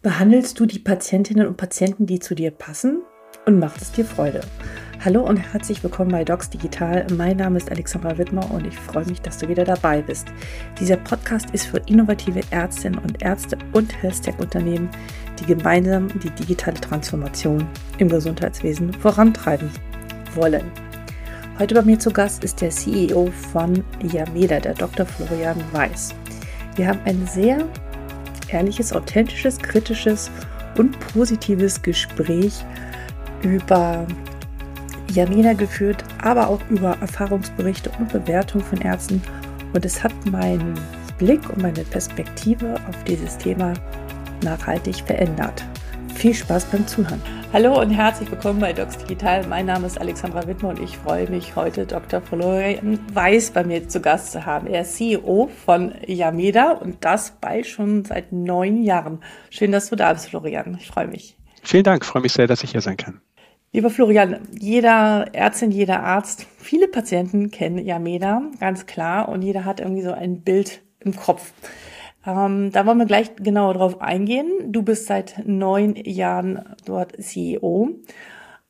Behandelst du die Patientinnen und Patienten, die zu dir passen und macht es dir Freude? Hallo und herzlich willkommen bei Docs Digital. Mein Name ist Alexandra Wittmer und ich freue mich, dass du wieder dabei bist. Dieser Podcast ist für innovative Ärztinnen und Ärzte und Health-Tech-Unternehmen, die gemeinsam die digitale Transformation im Gesundheitswesen vorantreiben wollen. Heute bei mir zu Gast ist der CEO von Yameda, der Dr. Florian Weiß. Wir haben ein sehr ehrliches, authentisches, kritisches und positives Gespräch über Yamina geführt, aber auch über Erfahrungsberichte und Bewertung von Ärzten. Und es hat meinen Blick und meine Perspektive auf dieses Thema nachhaltig verändert. Viel Spaß beim Zuhören. Hallo und herzlich willkommen bei Docs Digital. Mein Name ist Alexandra Wittmer und ich freue mich, heute Dr. Florian Weiß bei mir zu Gast zu haben. Er ist CEO von Yameda und das bald schon seit neun Jahren. Schön, dass du da bist, Florian. Ich freue mich. Vielen Dank. Ich freue mich sehr, dass ich hier sein kann. Lieber Florian, jeder Ärztin, jeder Arzt, viele Patienten kennen Yameda, ganz klar, und jeder hat irgendwie so ein Bild im Kopf. Ähm, da wollen wir gleich genauer drauf eingehen. Du bist seit neun Jahren dort CEO,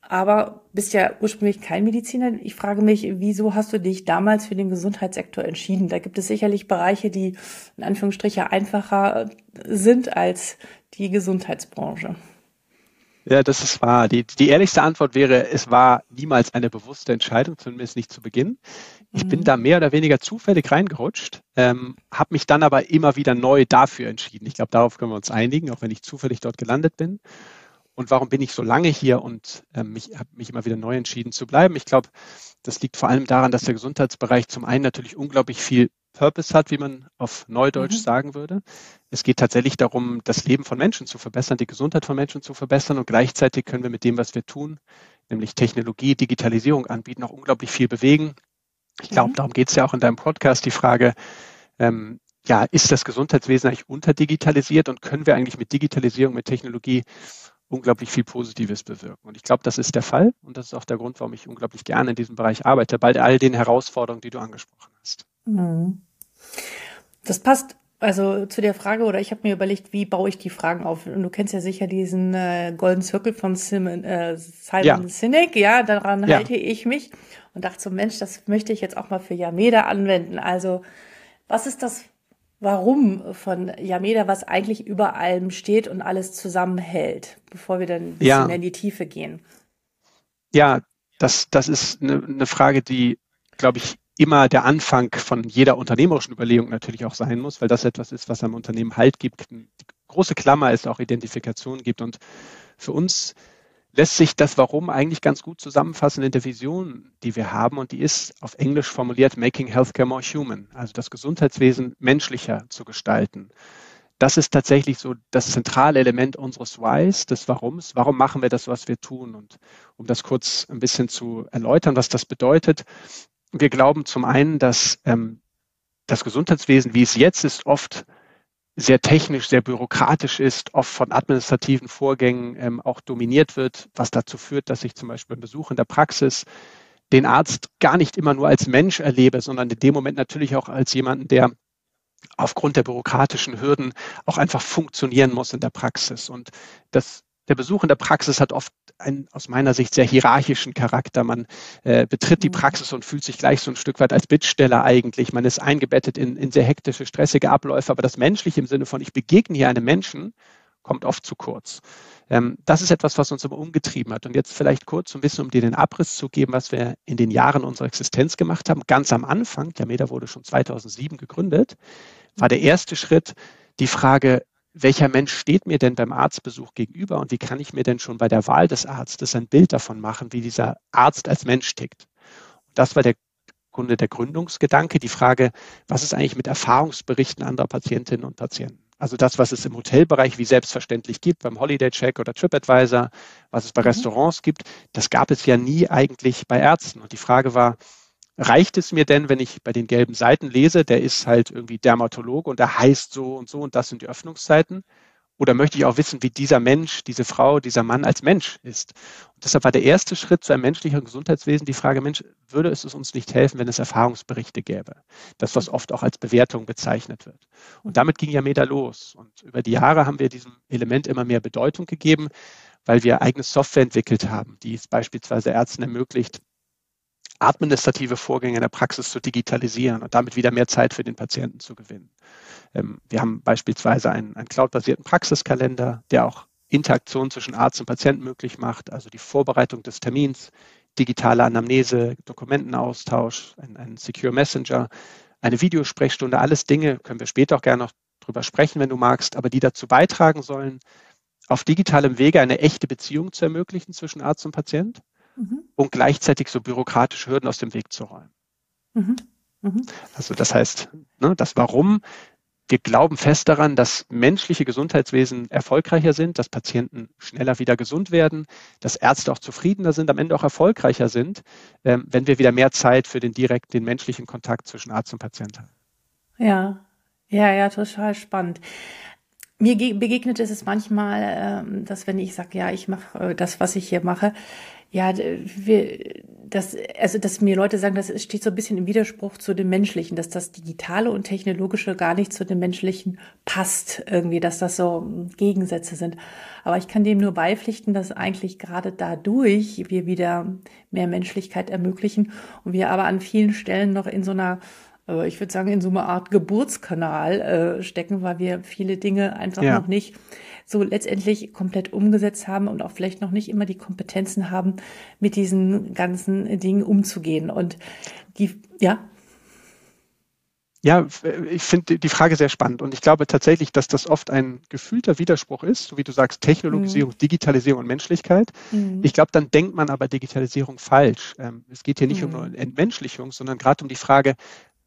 aber bist ja ursprünglich kein Mediziner. Ich frage mich, wieso hast du dich damals für den Gesundheitssektor entschieden? Da gibt es sicherlich Bereiche, die in Anführungsstrichen einfacher sind als die Gesundheitsbranche. Ja, das ist wahr. Die, die ehrlichste Antwort wäre, es war niemals eine bewusste Entscheidung, zumindest nicht zu Beginn. Ich mhm. bin da mehr oder weniger zufällig reingerutscht, ähm, habe mich dann aber immer wieder neu dafür entschieden. Ich glaube, darauf können wir uns einigen, auch wenn ich zufällig dort gelandet bin. Und warum bin ich so lange hier und ähm, mich habe mich immer wieder neu entschieden zu bleiben? Ich glaube, das liegt vor allem daran, dass der Gesundheitsbereich zum einen natürlich unglaublich viel Purpose hat, wie man auf Neudeutsch mhm. sagen würde. Es geht tatsächlich darum, das Leben von Menschen zu verbessern, die Gesundheit von Menschen zu verbessern und gleichzeitig können wir mit dem, was wir tun, nämlich Technologie, Digitalisierung anbieten, auch unglaublich viel bewegen. Ich glaube, mhm. darum geht es ja auch in deinem Podcast, die Frage, ähm, ja, ist das Gesundheitswesen eigentlich unterdigitalisiert und können wir eigentlich mit Digitalisierung, mit Technologie unglaublich viel Positives bewirken. Und ich glaube, das ist der Fall und das ist auch der Grund, warum ich unglaublich gerne in diesem Bereich arbeite, bei all den Herausforderungen, die du angesprochen hast. Mhm. Das passt also zu der Frage, oder ich habe mir überlegt, wie baue ich die Fragen auf? Und du kennst ja sicher diesen äh, Golden Circle von Simon, äh, Simon ja. Sinek, ja, daran ja. halte ich mich und dachte so, Mensch, das möchte ich jetzt auch mal für Yameda anwenden. Also, was ist das Warum von Yameda, was eigentlich über allem steht und alles zusammenhält, bevor wir dann ein bisschen ja. mehr in die Tiefe gehen? Ja, das, das ist eine, eine Frage, die, glaube ich, immer der Anfang von jeder unternehmerischen Überlegung natürlich auch sein muss, weil das etwas ist, was einem Unternehmen Halt gibt. Die große Klammer ist auch Identifikation gibt. Und für uns lässt sich das Warum eigentlich ganz gut zusammenfassen in der Vision, die wir haben. Und die ist auf Englisch formuliert Making Healthcare More Human, also das Gesundheitswesen menschlicher zu gestalten. Das ist tatsächlich so das zentrale Element unseres Whys, des Warums. Warum machen wir das, was wir tun? Und um das kurz ein bisschen zu erläutern, was das bedeutet, wir glauben zum einen, dass ähm, das Gesundheitswesen, wie es jetzt ist, oft sehr technisch, sehr bürokratisch ist, oft von administrativen Vorgängen ähm, auch dominiert wird, was dazu führt, dass ich zum Beispiel beim Besuch in der Praxis den Arzt gar nicht immer nur als Mensch erlebe, sondern in dem Moment natürlich auch als jemanden, der aufgrund der bürokratischen Hürden auch einfach funktionieren muss in der Praxis. Und das der Besuch in der Praxis hat oft einen aus meiner Sicht sehr hierarchischen Charakter. Man äh, betritt die mhm. Praxis und fühlt sich gleich so ein Stück weit als Bittsteller eigentlich. Man ist eingebettet in, in sehr hektische, stressige Abläufe, aber das Menschliche im Sinne von ich begegne hier einem Menschen kommt oft zu kurz. Ähm, das ist etwas, was uns immer umgetrieben hat. Und jetzt vielleicht kurz ein bisschen, um dir den Abriss zu geben, was wir in den Jahren unserer Existenz gemacht haben. Ganz am Anfang, der Meda wurde schon 2007 gegründet, war der erste Schritt die Frage, welcher Mensch steht mir denn beim Arztbesuch gegenüber und wie kann ich mir denn schon bei der Wahl des Arztes ein Bild davon machen, wie dieser Arzt als Mensch tickt. das war der Grunde der Gründungsgedanke, die Frage, was ist eigentlich mit Erfahrungsberichten anderer Patientinnen und Patienten? Also das, was es im Hotelbereich wie selbstverständlich gibt, beim Holiday Check oder TripAdvisor, was es bei mhm. Restaurants gibt, das gab es ja nie eigentlich bei Ärzten. Und die Frage war, reicht es mir denn, wenn ich bei den gelben Seiten lese, der ist halt irgendwie Dermatologe und der heißt so und so und das sind die Öffnungszeiten? Oder möchte ich auch wissen, wie dieser Mensch, diese Frau, dieser Mann als Mensch ist? Und deshalb war der erste Schritt zu einem menschlichen Gesundheitswesen die Frage, Mensch, würde es uns nicht helfen, wenn es Erfahrungsberichte gäbe? Das, was oft auch als Bewertung bezeichnet wird. Und damit ging Yameda los. Und über die Jahre haben wir diesem Element immer mehr Bedeutung gegeben, weil wir eigene Software entwickelt haben, die es beispielsweise Ärzten ermöglicht, administrative Vorgänge in der Praxis zu digitalisieren und damit wieder mehr Zeit für den Patienten zu gewinnen. Ähm, wir haben beispielsweise einen, einen cloud-basierten Praxiskalender, der auch Interaktion zwischen Arzt und Patient möglich macht, also die Vorbereitung des Termins, digitale Anamnese, Dokumentenaustausch, ein, ein Secure Messenger, eine Videosprechstunde, alles Dinge, können wir später auch gerne noch drüber sprechen, wenn du magst, aber die dazu beitragen sollen, auf digitalem Wege eine echte Beziehung zu ermöglichen zwischen Arzt und Patient mhm. und gleichzeitig so bürokratische Hürden aus dem Weg zu räumen. Mhm. Mhm. Also das heißt, ne, das Warum wir glauben fest daran, dass menschliche Gesundheitswesen erfolgreicher sind, dass Patienten schneller wieder gesund werden, dass Ärzte auch zufriedener sind, am Ende auch erfolgreicher sind, ähm, wenn wir wieder mehr Zeit für den direkten, den menschlichen Kontakt zwischen Arzt und Patient haben. Ja, ja, ja, total spannend. Mir begegnet es manchmal, ähm, dass wenn ich sage, ja, ich mache äh, das, was ich hier mache, ja, wir, das, also dass mir Leute sagen, das steht so ein bisschen im Widerspruch zu dem Menschlichen, dass das Digitale und Technologische gar nicht zu dem Menschlichen passt, irgendwie, dass das so Gegensätze sind. Aber ich kann dem nur beipflichten, dass eigentlich gerade dadurch wir wieder mehr Menschlichkeit ermöglichen und wir aber an vielen Stellen noch in so einer äh, ich würde sagen, in so einer Art Geburtskanal äh, stecken, weil wir viele Dinge einfach ja. noch nicht so letztendlich komplett umgesetzt haben und auch vielleicht noch nicht immer die Kompetenzen haben, mit diesen ganzen Dingen umzugehen. Und die, ja. Ja, ich finde die Frage sehr spannend und ich glaube tatsächlich, dass das oft ein gefühlter Widerspruch ist, so wie du sagst, Technologisierung, mhm. Digitalisierung und Menschlichkeit. Mhm. Ich glaube, dann denkt man aber Digitalisierung falsch. Ähm, es geht hier nicht mhm. um Entmenschlichung, sondern gerade um die Frage,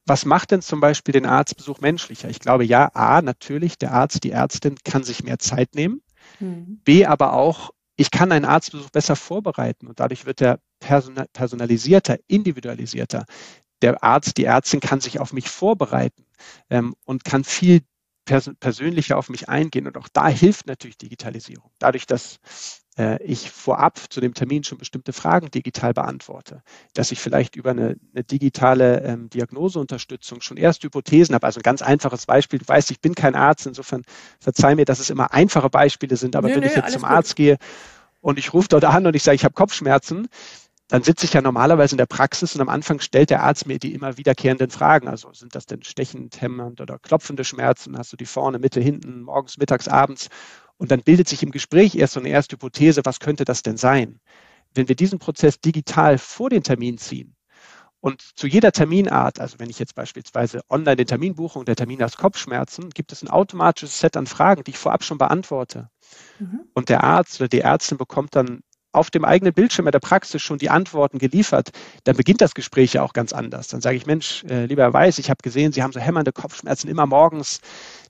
was macht denn zum Beispiel den Arztbesuch menschlicher? Ich glaube, ja, A, natürlich, der Arzt, die Ärztin kann sich mehr Zeit nehmen. Mhm. B, aber auch, ich kann einen Arztbesuch besser vorbereiten und dadurch wird er personalisierter, individualisierter. Der Arzt, die Ärztin kann sich auf mich vorbereiten ähm, und kann viel pers persönlicher auf mich eingehen. Und auch da hilft natürlich Digitalisierung. Dadurch, dass ich vorab zu dem Termin schon bestimmte Fragen digital beantworte, dass ich vielleicht über eine, eine digitale ähm, Diagnoseunterstützung schon erste Hypothesen habe. Also ein ganz einfaches Beispiel. Du weißt, ich bin kein Arzt, insofern verzeih mir, dass es immer einfache Beispiele sind. Aber nö, wenn nö, ich jetzt zum gut. Arzt gehe und ich rufe dort an und ich sage, ich habe Kopfschmerzen, dann sitze ich ja normalerweise in der Praxis und am Anfang stellt der Arzt mir die immer wiederkehrenden Fragen. Also sind das denn stechend, hämmernd oder klopfende Schmerzen? Hast du die vorne, Mitte, hinten, morgens, mittags, abends? Und dann bildet sich im Gespräch erst so eine erste Hypothese, was könnte das denn sein? Wenn wir diesen Prozess digital vor den Termin ziehen und zu jeder Terminart, also wenn ich jetzt beispielsweise online den Termin buche und der Termin hat Kopfschmerzen, gibt es ein automatisches Set an Fragen, die ich vorab schon beantworte. Mhm. Und der Arzt oder die Ärztin bekommt dann auf dem eigenen Bildschirm der Praxis schon die Antworten geliefert, dann beginnt das Gespräch ja auch ganz anders. Dann sage ich, Mensch, äh, lieber Herr Weiß, ich habe gesehen, Sie haben so hämmernde Kopfschmerzen immer morgens.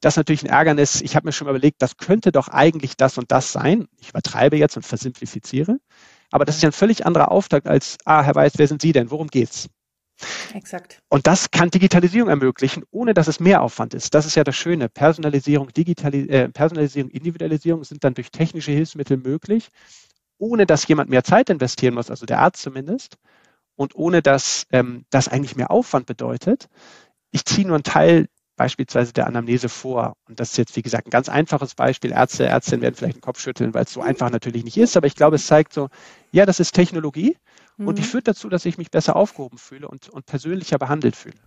Das ist natürlich ein Ärgernis. Ich habe mir schon mal überlegt, das könnte doch eigentlich das und das sein. Ich übertreibe jetzt und versimplifiziere. Aber das ist ja ein völlig anderer Auftakt als, ah, Herr Weiß, wer sind Sie denn? Worum geht's? Exakt. Und das kann Digitalisierung ermöglichen, ohne dass es mehr Aufwand ist. Das ist ja das Schöne. Personalisierung, Digitalis äh, Personalisierung, Individualisierung sind dann durch technische Hilfsmittel möglich ohne dass jemand mehr Zeit investieren muss, also der Arzt zumindest, und ohne dass ähm, das eigentlich mehr Aufwand bedeutet. Ich ziehe nur einen Teil beispielsweise der Anamnese vor. Und das ist jetzt, wie gesagt, ein ganz einfaches Beispiel. Ärzte, Ärztinnen werden vielleicht den Kopf schütteln, weil es so einfach natürlich nicht ist. Aber ich glaube, es zeigt so, ja, das ist Technologie mhm. und die führt dazu, dass ich mich besser aufgehoben fühle und, und persönlicher behandelt fühle.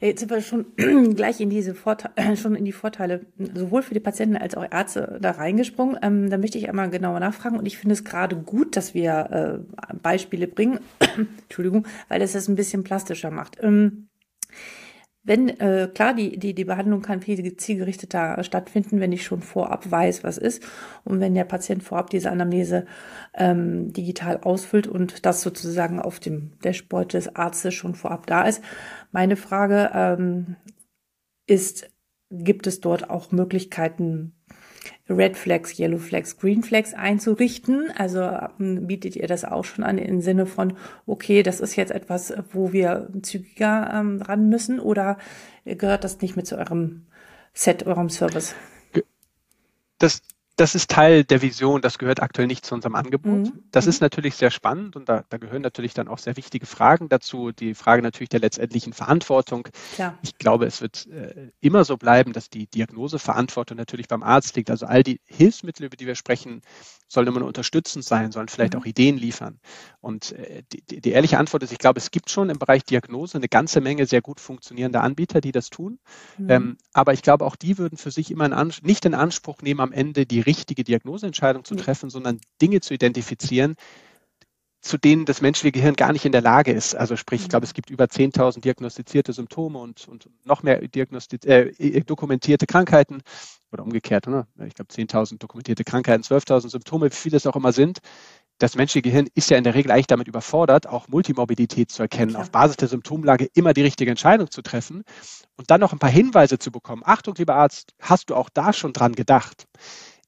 Jetzt sind wir schon gleich in diese Vorteile, schon in die Vorteile sowohl für die Patienten als auch Ärzte da reingesprungen. Ähm, da möchte ich einmal genauer nachfragen und ich finde es gerade gut, dass wir äh, Beispiele bringen, Entschuldigung, weil es das ein bisschen plastischer macht. Ähm, wenn, äh, klar, die, die, die Behandlung kann viel zielgerichteter stattfinden, wenn ich schon vorab weiß, was ist. Und wenn der Patient vorab diese Anamnese ähm, digital ausfüllt und das sozusagen auf dem Dashboard des Arztes schon vorab da ist. Meine Frage ähm, ist, gibt es dort auch Möglichkeiten, Red Flags, Yellow Flags, Green Flags einzurichten. Also ähm, bietet ihr das auch schon an im Sinne von, okay, das ist jetzt etwas, wo wir zügiger ähm, ran müssen oder gehört das nicht mit zu eurem Set, eurem Service? das, das ist Teil der Vision, das gehört aktuell nicht zu unserem Angebot. Mhm. Das mhm. ist natürlich sehr spannend und da, da, gehören natürlich dann auch sehr wichtige Fragen dazu. Die Frage natürlich der letztendlichen Verantwortung. Klar. Ich glaube, es wird äh, immer so bleiben, dass die Diagnoseverantwortung natürlich beim Arzt liegt. Also all die Hilfsmittel, über die wir sprechen, sollen immer nur unterstützend sein, sollen vielleicht mhm. auch Ideen liefern. Und äh, die, die, ehrliche Antwort ist, ich glaube, es gibt schon im Bereich Diagnose eine ganze Menge sehr gut funktionierende Anbieter, die das tun. Mhm. Ähm, aber ich glaube, auch die würden für sich immer in nicht in Anspruch nehmen, am Ende die richtige Diagnoseentscheidung zu treffen, sondern Dinge zu identifizieren, zu denen das menschliche Gehirn gar nicht in der Lage ist. Also sprich, ich glaube, es gibt über 10.000 diagnostizierte Symptome und, und noch mehr äh, dokumentierte Krankheiten oder umgekehrt, ne? ich glaube 10.000 dokumentierte Krankheiten, 12.000 Symptome, wie viele es auch immer sind. Das menschliche Gehirn ist ja in der Regel eigentlich damit überfordert, auch Multimorbidität zu erkennen, Klar. auf Basis der Symptomlage immer die richtige Entscheidung zu treffen und dann noch ein paar Hinweise zu bekommen. Achtung, lieber Arzt, hast du auch da schon dran gedacht?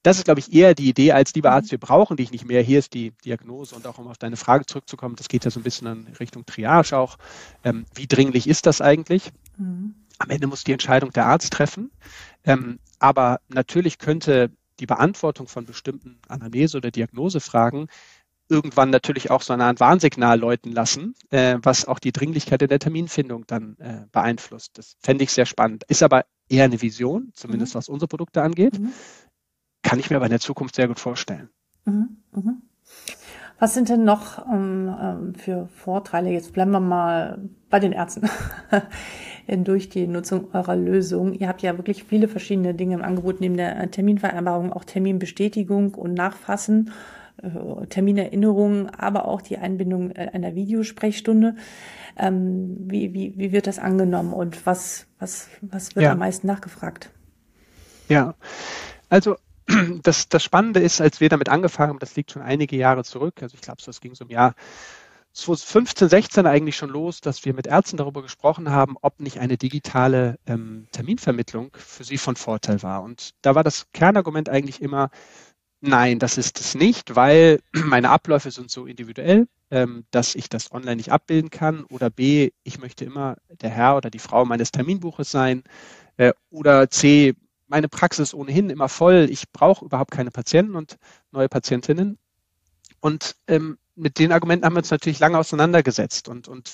Das ist, glaube ich, eher die Idee als, lieber Arzt, wir brauchen dich nicht mehr. Hier ist die Diagnose und auch um auf deine Frage zurückzukommen, das geht ja so ein bisschen in Richtung Triage auch. Ähm, wie dringlich ist das eigentlich? Mhm. Am Ende muss die Entscheidung der Arzt treffen. Ähm, aber natürlich könnte die Beantwortung von bestimmten Anamnese- oder Diagnosefragen irgendwann natürlich auch so eine Art Warnsignal läuten lassen, äh, was auch die Dringlichkeit in der Terminfindung dann äh, beeinflusst. Das fände ich sehr spannend. Ist aber eher eine Vision, zumindest mhm. was unsere Produkte angeht. Mhm kann ich mir aber in der Zukunft sehr gut vorstellen. Mhm, mhm. Was sind denn noch ähm, ähm, für Vorteile? Jetzt bleiben wir mal bei den Ärzten durch die Nutzung eurer Lösung. Ihr habt ja wirklich viele verschiedene Dinge im Angebot, neben der Terminvereinbarung auch Terminbestätigung und Nachfassen, äh, Terminerinnerungen, aber auch die Einbindung äh, einer Videosprechstunde. Ähm, wie, wie, wie wird das angenommen und was, was, was wird ja. am meisten nachgefragt? Ja, also das, das Spannende ist, als wir damit angefangen haben, das liegt schon einige Jahre zurück, also ich glaube, das ging so im Jahr 2015, 16 eigentlich schon los, dass wir mit Ärzten darüber gesprochen haben, ob nicht eine digitale ähm, Terminvermittlung für sie von Vorteil war. Und da war das Kernargument eigentlich immer, nein, das ist es nicht, weil meine Abläufe sind so individuell, ähm, dass ich das online nicht abbilden kann. Oder B, ich möchte immer der Herr oder die Frau meines Terminbuches sein. Äh, oder C, meine Praxis ohnehin immer voll, ich brauche überhaupt keine Patienten und neue Patientinnen. Und ähm, mit den Argumenten haben wir uns natürlich lange auseinandergesetzt und, und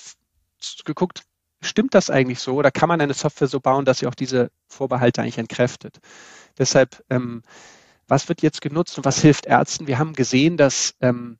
geguckt, stimmt das eigentlich so oder kann man eine Software so bauen, dass sie auch diese Vorbehalte eigentlich entkräftet? Deshalb, ähm, was wird jetzt genutzt und was hilft Ärzten? Wir haben gesehen, dass ähm,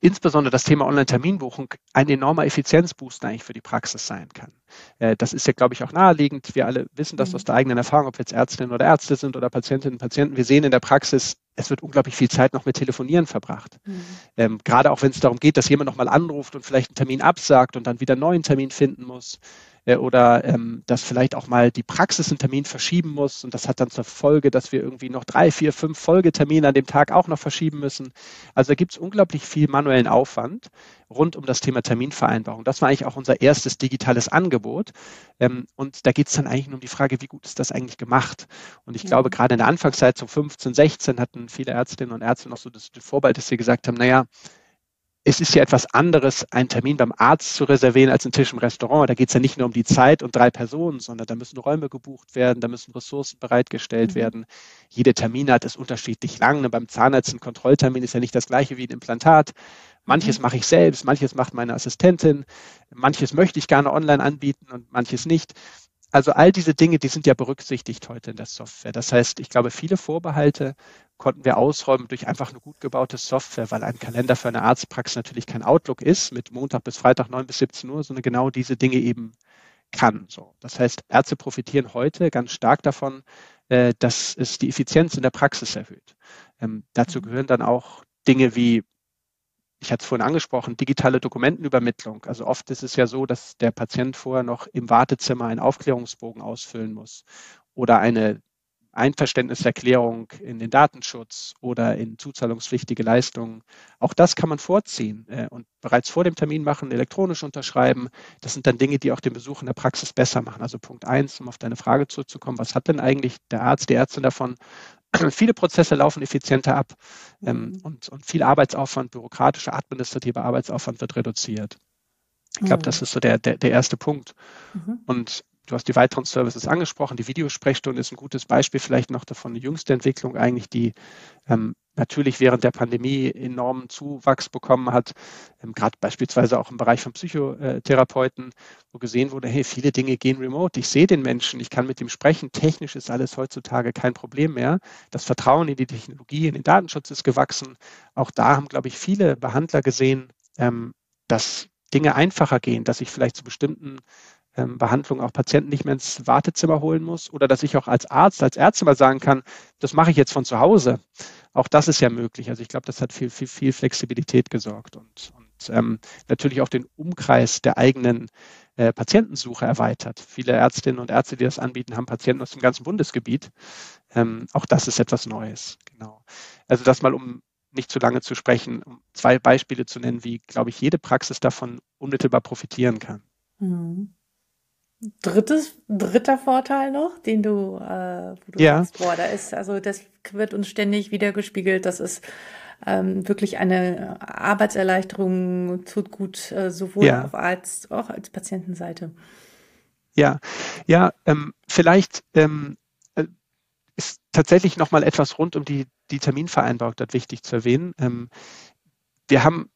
insbesondere das Thema Online-Terminbuchung ein enormer Effizienzboost eigentlich für die Praxis sein kann. Äh, das ist ja, glaube ich, auch naheliegend. Wir alle wissen das mhm. aus der eigenen Erfahrung, ob wir jetzt Ärztinnen oder Ärzte sind oder Patientinnen und Patienten. Wir sehen in der Praxis, es wird unglaublich viel Zeit noch mit Telefonieren verbracht. Mhm. Ähm, gerade auch wenn es darum geht, dass jemand nochmal anruft und vielleicht einen Termin absagt und dann wieder einen neuen Termin finden muss äh, oder ähm, dass vielleicht auch mal die Praxis einen Termin verschieben muss und das hat dann zur Folge, dass wir irgendwie noch drei, vier, fünf Folgetermine an dem Tag auch noch verschieben müssen. Also da gibt es unglaublich viel manuellen Aufwand rund um das Thema Terminvereinbarung. Das war eigentlich auch unser erstes digitales Angebot. Ähm, und da geht es dann eigentlich nur um die Frage, wie gut ist das eigentlich gemacht? Und ich ja. glaube, gerade in der Anfangszeit, so 15, 16, hatten viele Ärztinnen und Ärzte noch so das Vorbehalt, dass sie gesagt haben, naja, es ist ja etwas anderes, einen Termin beim Arzt zu reservieren als einen Tisch im Restaurant. Da geht es ja nicht nur um die Zeit und drei Personen, sondern da müssen Räume gebucht werden, da müssen Ressourcen bereitgestellt mhm. werden. Jede Terminart ist unterschiedlich lang. Ne, beim Zahnarzt ein Kontrolltermin ist ja nicht das gleiche wie ein Implantat. Manches mhm. mache ich selbst, manches macht meine Assistentin, manches möchte ich gerne online anbieten und manches nicht. Also all diese Dinge, die sind ja berücksichtigt heute in der Software. Das heißt, ich glaube, viele Vorbehalte konnten wir ausräumen durch einfach eine gut gebaute Software, weil ein Kalender für eine Arztpraxis natürlich kein Outlook ist, mit Montag bis Freitag 9 bis 17 Uhr, sondern genau diese Dinge eben kann. So. Das heißt, Ärzte profitieren heute ganz stark davon, äh, dass es die Effizienz in der Praxis erhöht. Ähm, dazu mhm. gehören dann auch Dinge wie ich hatte es vorhin angesprochen, digitale Dokumentenübermittlung. Also oft ist es ja so, dass der Patient vorher noch im Wartezimmer einen Aufklärungsbogen ausfüllen muss oder eine Einverständniserklärung in den Datenschutz oder in zuzahlungspflichtige Leistungen. Auch das kann man vorziehen äh, und bereits vor dem Termin machen, elektronisch unterschreiben. Das sind dann Dinge, die auch den Besuch in der Praxis besser machen. Also Punkt eins, um auf deine Frage zurückzukommen, was hat denn eigentlich der Arzt, die Ärztin davon, viele Prozesse laufen effizienter ab ähm, mhm. und, und viel Arbeitsaufwand, bürokratischer, administrativer Arbeitsaufwand wird reduziert. Ich glaube, mhm. das ist so der, der, der erste Punkt. Mhm. Und du hast die weiteren Services angesprochen. Die Videosprechstunde ist ein gutes Beispiel vielleicht noch davon, eine jüngste Entwicklung eigentlich, die ähm, natürlich während der Pandemie enormen Zuwachs bekommen hat, ähm, gerade beispielsweise auch im Bereich von Psychotherapeuten, wo gesehen wurde, hey, viele Dinge gehen remote. Ich sehe den Menschen, ich kann mit ihm sprechen. Technisch ist alles heutzutage kein Problem mehr. Das Vertrauen in die Technologie, in den Datenschutz ist gewachsen. Auch da haben, glaube ich, viele Behandler gesehen, ähm, dass Dinge einfacher gehen, dass ich vielleicht zu bestimmten ähm, Behandlungen auch Patienten nicht mehr ins Wartezimmer holen muss oder dass ich auch als Arzt, als Ärzte mal sagen kann, das mache ich jetzt von zu Hause. Auch das ist ja möglich. Also ich glaube, das hat viel, viel, viel Flexibilität gesorgt und, und ähm, natürlich auch den Umkreis der eigenen äh, Patientensuche erweitert. Viele Ärztinnen und Ärzte, die das anbieten, haben Patienten aus dem ganzen Bundesgebiet. Ähm, auch das ist etwas Neues. Genau. Also das mal um nicht zu lange zu sprechen, um zwei Beispiele zu nennen, wie, glaube ich, jede Praxis davon unmittelbar profitieren kann. Mhm. Drittes, dritter Vorteil noch, den du, äh, wo du ja. sagst, boah, da ist, also das wird uns ständig wieder gespiegelt, das ist ähm, wirklich eine Arbeitserleichterung, tut gut, äh, sowohl ja. auf als auch als Patientenseite. Ja, ja, ähm, vielleicht ähm, äh, ist tatsächlich nochmal etwas rund um die die Terminvereinbarung dort wichtig zu erwähnen. Ähm, wir haben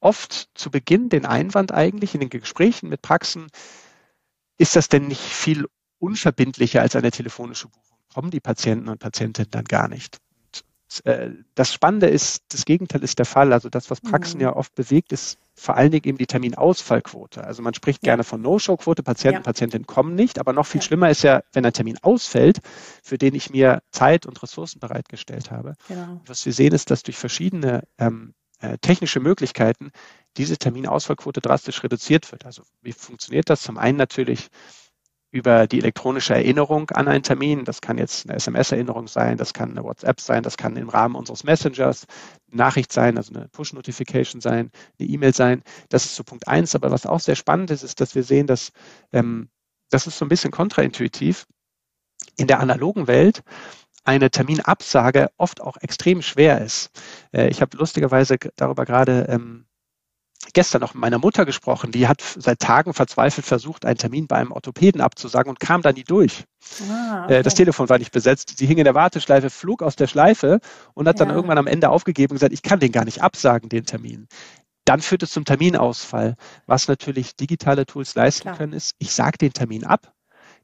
oft zu Beginn den Einwand eigentlich in den Gesprächen mit Praxen, ist das denn nicht viel unverbindlicher als eine telefonische Buchung? Kommen die Patienten und Patientinnen dann gar nicht? Äh, das Spannende ist, das Gegenteil ist der Fall. Also das, was Praxen mhm. ja oft bewegt, ist vor allen Dingen eben die Terminausfallquote. Also man spricht ja. gerne von No-Show-Quote, Patienten, ja. Patientinnen kommen nicht, aber noch viel ja. schlimmer ist ja, wenn ein Termin ausfällt, für den ich mir Zeit und Ressourcen bereitgestellt habe. Genau. Was wir sehen, ist, dass durch verschiedene ähm, äh, technische Möglichkeiten diese Terminausfallquote drastisch reduziert wird. Also wie funktioniert das? Zum einen natürlich über die elektronische Erinnerung an einen Termin. Das kann jetzt eine SMS-Erinnerung sein, das kann eine WhatsApp sein, das kann im Rahmen unseres Messengers eine Nachricht sein, also eine Push-Notification sein, eine E-Mail sein. Das ist so Punkt eins. Aber was auch sehr spannend ist, ist, dass wir sehen, dass ähm, das ist so ein bisschen kontraintuitiv. In der analogen Welt eine Terminabsage oft auch extrem schwer ist. Äh, ich habe lustigerweise darüber gerade ähm, gestern noch mit meiner Mutter gesprochen. Die hat seit Tagen verzweifelt versucht, einen Termin bei einem Orthopäden abzusagen und kam da nie durch. Ah, okay. Das Telefon war nicht besetzt. Sie hing in der Warteschleife, flog aus der Schleife und hat ja. dann irgendwann am Ende aufgegeben und gesagt, ich kann den gar nicht absagen, den Termin. Dann führt es zum Terminausfall. Was natürlich digitale Tools leisten Klar. können, ist, ich sage den Termin ab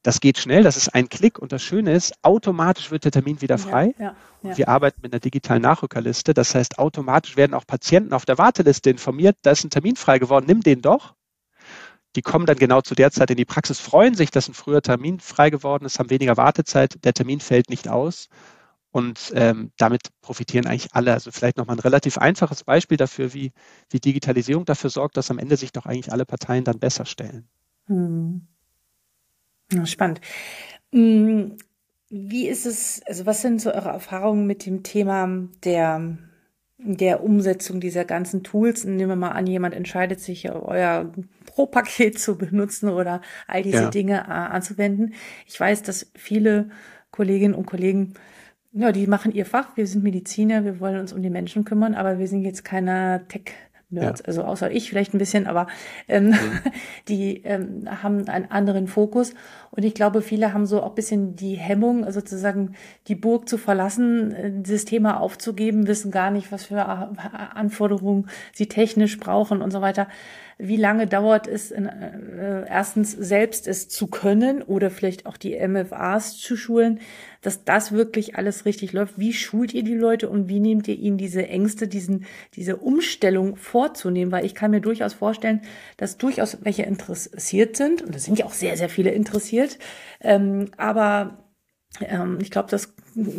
das geht schnell, das ist ein Klick und das Schöne ist, automatisch wird der Termin wieder frei. Ja, ja, ja. Wir arbeiten mit einer digitalen Nachrückerliste. Das heißt, automatisch werden auch Patienten auf der Warteliste informiert, da ist ein Termin frei geworden, nimm den doch. Die kommen dann genau zu der Zeit in die Praxis, freuen sich, dass ein früher Termin frei geworden ist, haben weniger Wartezeit, der Termin fällt nicht aus. Und ähm, damit profitieren eigentlich alle. Also vielleicht nochmal ein relativ einfaches Beispiel dafür, wie, wie Digitalisierung dafür sorgt, dass am Ende sich doch eigentlich alle Parteien dann besser stellen. Hm. Spannend. Mm, wie ist es, also was sind so eure Erfahrungen mit dem Thema der, der Umsetzung dieser ganzen Tools? Nehmen wir mal an, jemand entscheidet sich, euer Pro-Paket zu benutzen oder all diese ja. Dinge äh, anzuwenden. Ich weiß, dass viele Kolleginnen und Kollegen ja, die machen ihr Fach. Wir sind Mediziner, wir wollen uns um die Menschen kümmern, aber wir sind jetzt keiner Tech Nerds, ja. also außer ich vielleicht ein bisschen, aber ähm, mhm. die ähm, haben einen anderen Fokus. Und ich glaube, viele haben so auch ein bisschen die Hemmung, sozusagen die Burg zu verlassen, äh, dieses Thema aufzugeben, wissen gar nicht, was für Anforderungen sie technisch brauchen und so weiter wie lange dauert es in, äh, erstens selbst es zu können oder vielleicht auch die MFAs zu schulen, dass das wirklich alles richtig läuft. Wie schult ihr die Leute und wie nehmt ihr ihnen diese Ängste, diesen, diese Umstellung vorzunehmen? Weil ich kann mir durchaus vorstellen, dass durchaus welche interessiert sind und es sind ja auch sehr, sehr viele interessiert. Ähm, aber ähm, ich glaube, das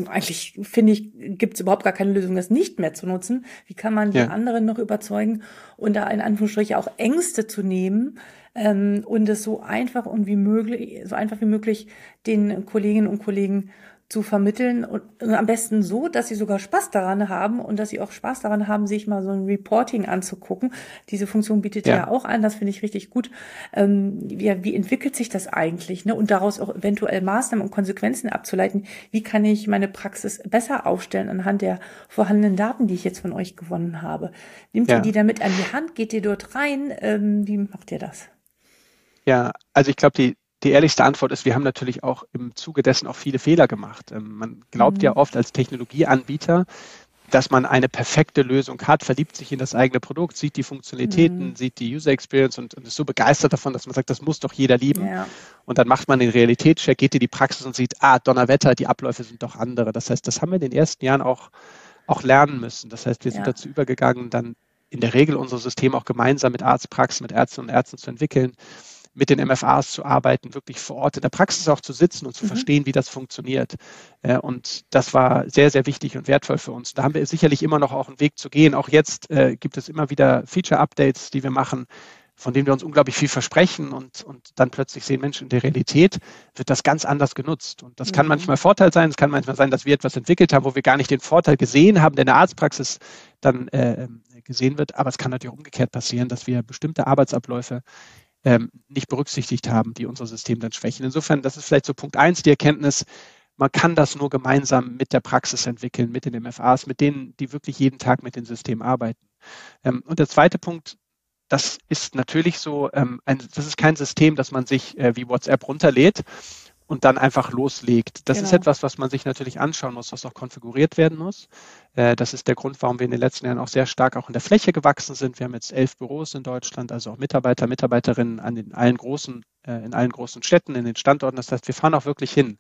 eigentlich finde ich, gibt es überhaupt gar keine Lösung, das nicht mehr zu nutzen. Wie kann man die ja. anderen noch überzeugen und da in Anführungsstrichen auch Ängste zu nehmen ähm, und es so einfach und wie möglich, so einfach wie möglich den Kolleginnen und Kollegen zu vermitteln und am besten so, dass sie sogar Spaß daran haben und dass sie auch Spaß daran haben, sich mal so ein Reporting anzugucken. Diese Funktion bietet ja, ja auch an, das finde ich richtig gut. Ähm, wie, wie entwickelt sich das eigentlich? Ne? Und daraus auch eventuell Maßnahmen und Konsequenzen abzuleiten. Wie kann ich meine Praxis besser aufstellen anhand der vorhandenen Daten, die ich jetzt von euch gewonnen habe? Nimmt ja. ihr die damit an die Hand? Geht ihr dort rein? Ähm, wie macht ihr das? Ja, also ich glaube, die die ehrlichste Antwort ist, wir haben natürlich auch im Zuge dessen auch viele Fehler gemacht. Ähm, man glaubt mhm. ja oft als Technologieanbieter, dass man eine perfekte Lösung hat, verliebt sich in das eigene Produkt, sieht die Funktionalitäten, mhm. sieht die User Experience und, und, ist so begeistert davon, dass man sagt, das muss doch jeder lieben. Ja. Und dann macht man den Realitätscheck, geht in die Praxis und sieht, ah, Donnerwetter, die Abläufe sind doch andere. Das heißt, das haben wir in den ersten Jahren auch, auch lernen müssen. Das heißt, wir sind ja. dazu übergegangen, dann in der Regel unser System auch gemeinsam mit Arztpraxen, mit Ärzten und Ärzten zu entwickeln mit den MFAs zu arbeiten, wirklich vor Ort in der Praxis auch zu sitzen und zu mhm. verstehen, wie das funktioniert. Äh, und das war sehr, sehr wichtig und wertvoll für uns. Da haben wir sicherlich immer noch auch einen Weg zu gehen. Auch jetzt äh, gibt es immer wieder Feature-Updates, die wir machen, von denen wir uns unglaublich viel versprechen und, und dann plötzlich sehen Menschen in der Realität wird das ganz anders genutzt. Und das kann mhm. manchmal Vorteil sein. Es kann manchmal sein, dass wir etwas entwickelt haben, wo wir gar nicht den Vorteil gesehen haben, der in der Arztpraxis dann äh, gesehen wird. Aber es kann natürlich umgekehrt passieren, dass wir bestimmte Arbeitsabläufe ähm, nicht berücksichtigt haben, die unser System dann schwächen. Insofern, das ist vielleicht so Punkt eins, die Erkenntnis, man kann das nur gemeinsam mit der Praxis entwickeln, mit den MFAs, mit denen, die wirklich jeden Tag mit dem System arbeiten. Ähm, und der zweite Punkt, das ist natürlich so, ähm, ein, das ist kein System, das man sich äh, wie WhatsApp runterlädt und dann einfach loslegt. Das genau. ist etwas, was man sich natürlich anschauen muss, was auch konfiguriert werden muss. Äh, das ist der Grund, warum wir in den letzten Jahren auch sehr stark auch in der Fläche gewachsen sind. Wir haben jetzt elf Büros in Deutschland, also auch Mitarbeiter, Mitarbeiterinnen an den allen großen, äh, in allen großen Städten, in den Standorten. Das heißt, wir fahren auch wirklich hin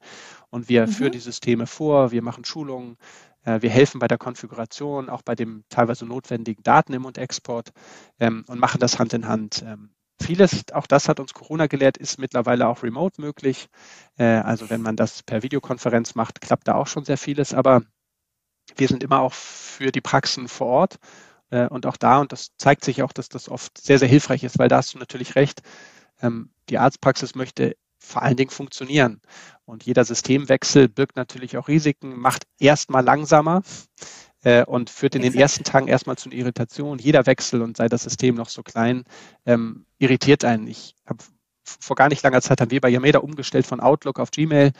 und wir mhm. führen die Systeme vor, wir machen Schulungen, äh, wir helfen bei der Konfiguration, auch bei dem teilweise notwendigen Daten im und Export ähm, und machen das Hand in Hand. Ähm, Vieles, auch das hat uns Corona gelehrt, ist mittlerweile auch remote möglich. Äh, also wenn man das per Videokonferenz macht, klappt da auch schon sehr vieles. Aber wir sind immer auch für die Praxen vor Ort äh, und auch da, und das zeigt sich auch, dass das oft sehr, sehr hilfreich ist, weil da hast du natürlich recht. Ähm, die Arztpraxis möchte vor allen Dingen funktionieren. Und jeder Systemwechsel birgt natürlich auch Risiken, macht erstmal langsamer äh, und führt in Exakt. den ersten Tagen erstmal zu einer Irritation. Jeder Wechsel und sei das System noch so klein, ähm, irritiert einen. Ich habe vor gar nicht langer Zeit haben wir bei Yameda umgestellt von Outlook auf Gmail.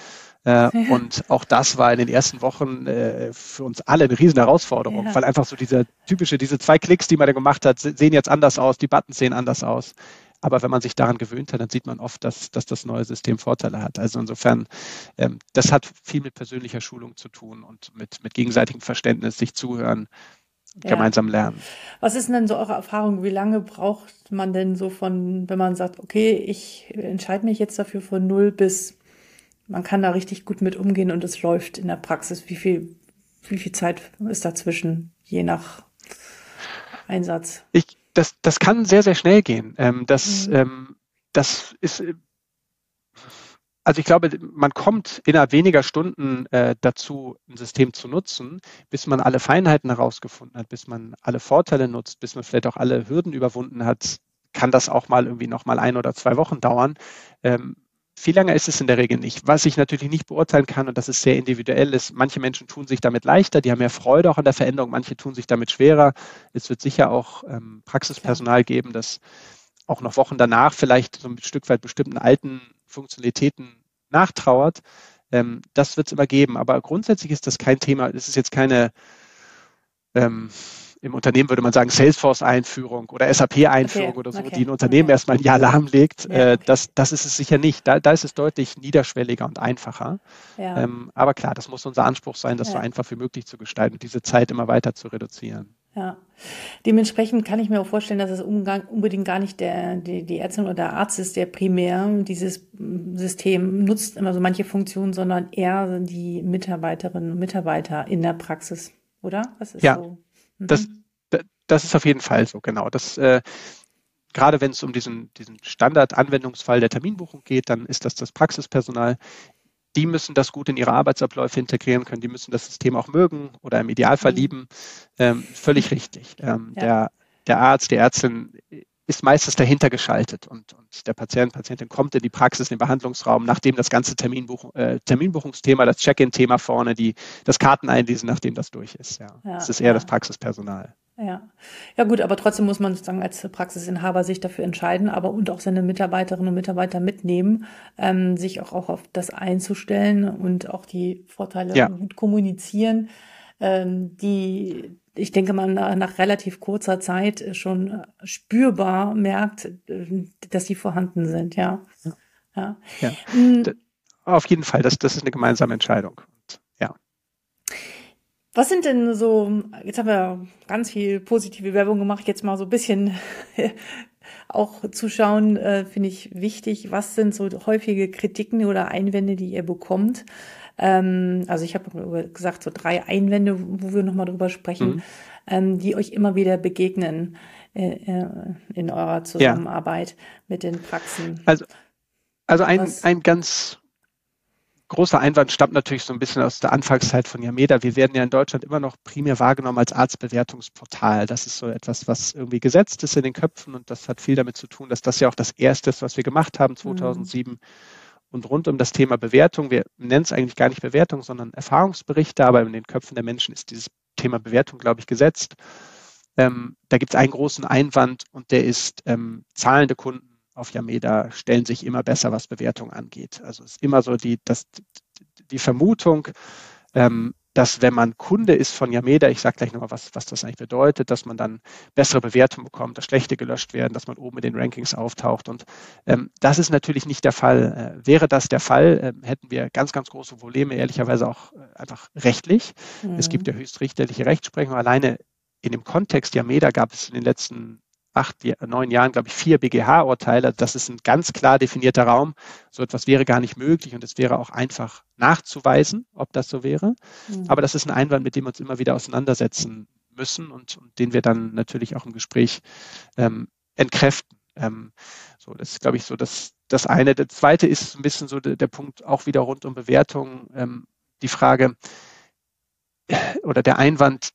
Äh. Und auch das war in den ersten Wochen äh, für uns alle eine riesen Herausforderung, ja. weil einfach so diese typische, diese zwei Klicks, die man da gemacht hat, sehen jetzt anders aus, die Buttons sehen anders aus. Aber wenn man sich daran gewöhnt hat, dann sieht man oft, dass, dass das neue System Vorteile hat. Also insofern, ähm, das hat viel mit persönlicher Schulung zu tun und mit, mit gegenseitigem Verständnis, sich zuhören, ja. gemeinsam lernen. Was ist denn so eure Erfahrung? Wie lange braucht man denn so von, wenn man sagt, okay, ich entscheide mich jetzt dafür von null bis man kann da richtig gut mit umgehen und es läuft in der Praxis. Wie viel, wie viel Zeit ist dazwischen, je nach Einsatz? Ich, das, das kann sehr, sehr schnell gehen. Ähm, das, mhm. ähm, das ist, also ich glaube, man kommt innerhalb weniger Stunden äh, dazu, ein System zu nutzen, bis man alle Feinheiten herausgefunden hat, bis man alle Vorteile nutzt, bis man vielleicht auch alle Hürden überwunden hat, kann das auch mal irgendwie noch mal ein oder zwei Wochen dauern. Ähm, viel länger ist es in der Regel nicht. Was ich natürlich nicht beurteilen kann, und das ist sehr individuell, ist, manche Menschen tun sich damit leichter, die haben mehr Freude auch an der Veränderung, manche tun sich damit schwerer. Es wird sicher auch ähm, Praxispersonal geben, das auch noch Wochen danach vielleicht so ein Stück weit bestimmten alten Funktionalitäten nachtrauert. Ähm, das wird es immer geben. Aber grundsätzlich ist das kein Thema. Es ist jetzt keine ähm, im Unternehmen würde man sagen Salesforce-Einführung oder SAP-Einführung okay, oder so, okay. die ein Unternehmen okay. erstmal ein Jahr lahmlegt. Ja, äh, das, das ist es sicher nicht. Da, da ist es deutlich niederschwelliger und einfacher. Ja. Ähm, aber klar, das muss unser Anspruch sein, das ja. so einfach wie möglich zu gestalten und diese Zeit immer weiter zu reduzieren. Ja, dementsprechend kann ich mir auch vorstellen, dass es unbedingt gar nicht der, die, die Ärztin oder der Arzt ist, der primär dieses System nutzt, immer so manche Funktionen, sondern eher die Mitarbeiterinnen und Mitarbeiter in der Praxis, oder? Was ist ja. so? Das, mhm. das ist auf jeden Fall so, genau. Das, äh, gerade wenn es um diesen, diesen Standard-Anwendungsfall der Terminbuchung geht, dann ist das das Praxispersonal. Die müssen das gut in ihre Arbeitsabläufe integrieren können, die müssen das System auch mögen oder im Idealfall mhm. lieben. Ähm, völlig richtig. Ähm, ja. der, der Arzt, die Ärztin ist meistens dahinter geschaltet und, und der Patient, Patientin kommt in die Praxis, in den Behandlungsraum, nachdem das ganze Terminbuch, äh, Terminbuchungsthema, das Check-in-Thema vorne, die, das Karteneinlesen, nachdem das durch ist. Ja. ja das ist eher ja. das Praxispersonal. Ja. ja gut, aber trotzdem muss man sozusagen als Praxisinhaber sich dafür entscheiden, aber und auch seine Mitarbeiterinnen und Mitarbeiter mitnehmen, ähm, sich auch, auch auf das einzustellen und auch die Vorteile ja. gut kommunizieren. Ähm, die ich denke, man nach relativ kurzer Zeit schon spürbar merkt, dass sie vorhanden sind, ja. Ja. ja. Mhm. Auf jeden Fall, das, das ist eine gemeinsame Entscheidung. Ja. Was sind denn so, jetzt haben wir ganz viel positive Werbung gemacht, jetzt mal so ein bisschen auch zuschauen, äh, finde ich wichtig. Was sind so häufige Kritiken oder Einwände, die ihr bekommt? Ähm, also ich habe gesagt, so drei Einwände, wo wir nochmal drüber sprechen, mhm. ähm, die euch immer wieder begegnen äh, äh in eurer Zusammenarbeit ja. mit den Praxen. Also, also ein, ein ganz großer Einwand stammt natürlich so ein bisschen aus der Anfangszeit von Yameda. Wir werden ja in Deutschland immer noch primär wahrgenommen als Arztbewertungsportal. Das ist so etwas, was irgendwie gesetzt ist in den Köpfen und das hat viel damit zu tun, dass das ja auch das erste ist, was wir gemacht haben 2007. Mhm. Und rund um das Thema Bewertung, wir nennen es eigentlich gar nicht Bewertung, sondern Erfahrungsberichte, aber in den Köpfen der Menschen ist dieses Thema Bewertung, glaube ich, gesetzt. Ähm, da gibt es einen großen Einwand und der ist ähm, zahlende Kunden auf Yameda stellen sich immer besser, was Bewertung angeht. Also es ist immer so die, das, die Vermutung, ähm, dass wenn man Kunde ist von Yameda, ich sage gleich nochmal, was, was das eigentlich bedeutet, dass man dann bessere Bewertungen bekommt, dass schlechte gelöscht werden, dass man oben in den Rankings auftaucht. Und ähm, das ist natürlich nicht der Fall. Äh, wäre das der Fall, äh, hätten wir ganz, ganz große Probleme, ehrlicherweise auch äh, einfach rechtlich. Mhm. Es gibt ja höchstrichterliche Rechtsprechung. Alleine in dem Kontext Yameda gab es in den letzten acht, neun Jahren, glaube ich, vier BGH-Urteile. Das ist ein ganz klar definierter Raum. So etwas wäre gar nicht möglich und es wäre auch einfach nachzuweisen, ob das so wäre. Mhm. Aber das ist ein Einwand, mit dem wir uns immer wieder auseinandersetzen müssen und, und den wir dann natürlich auch im Gespräch ähm, entkräften. Ähm, so, das ist, glaube ich, so das, das eine. Der zweite ist ein bisschen so der, der Punkt auch wieder rund um Bewertung. Ähm, die Frage oder der Einwand,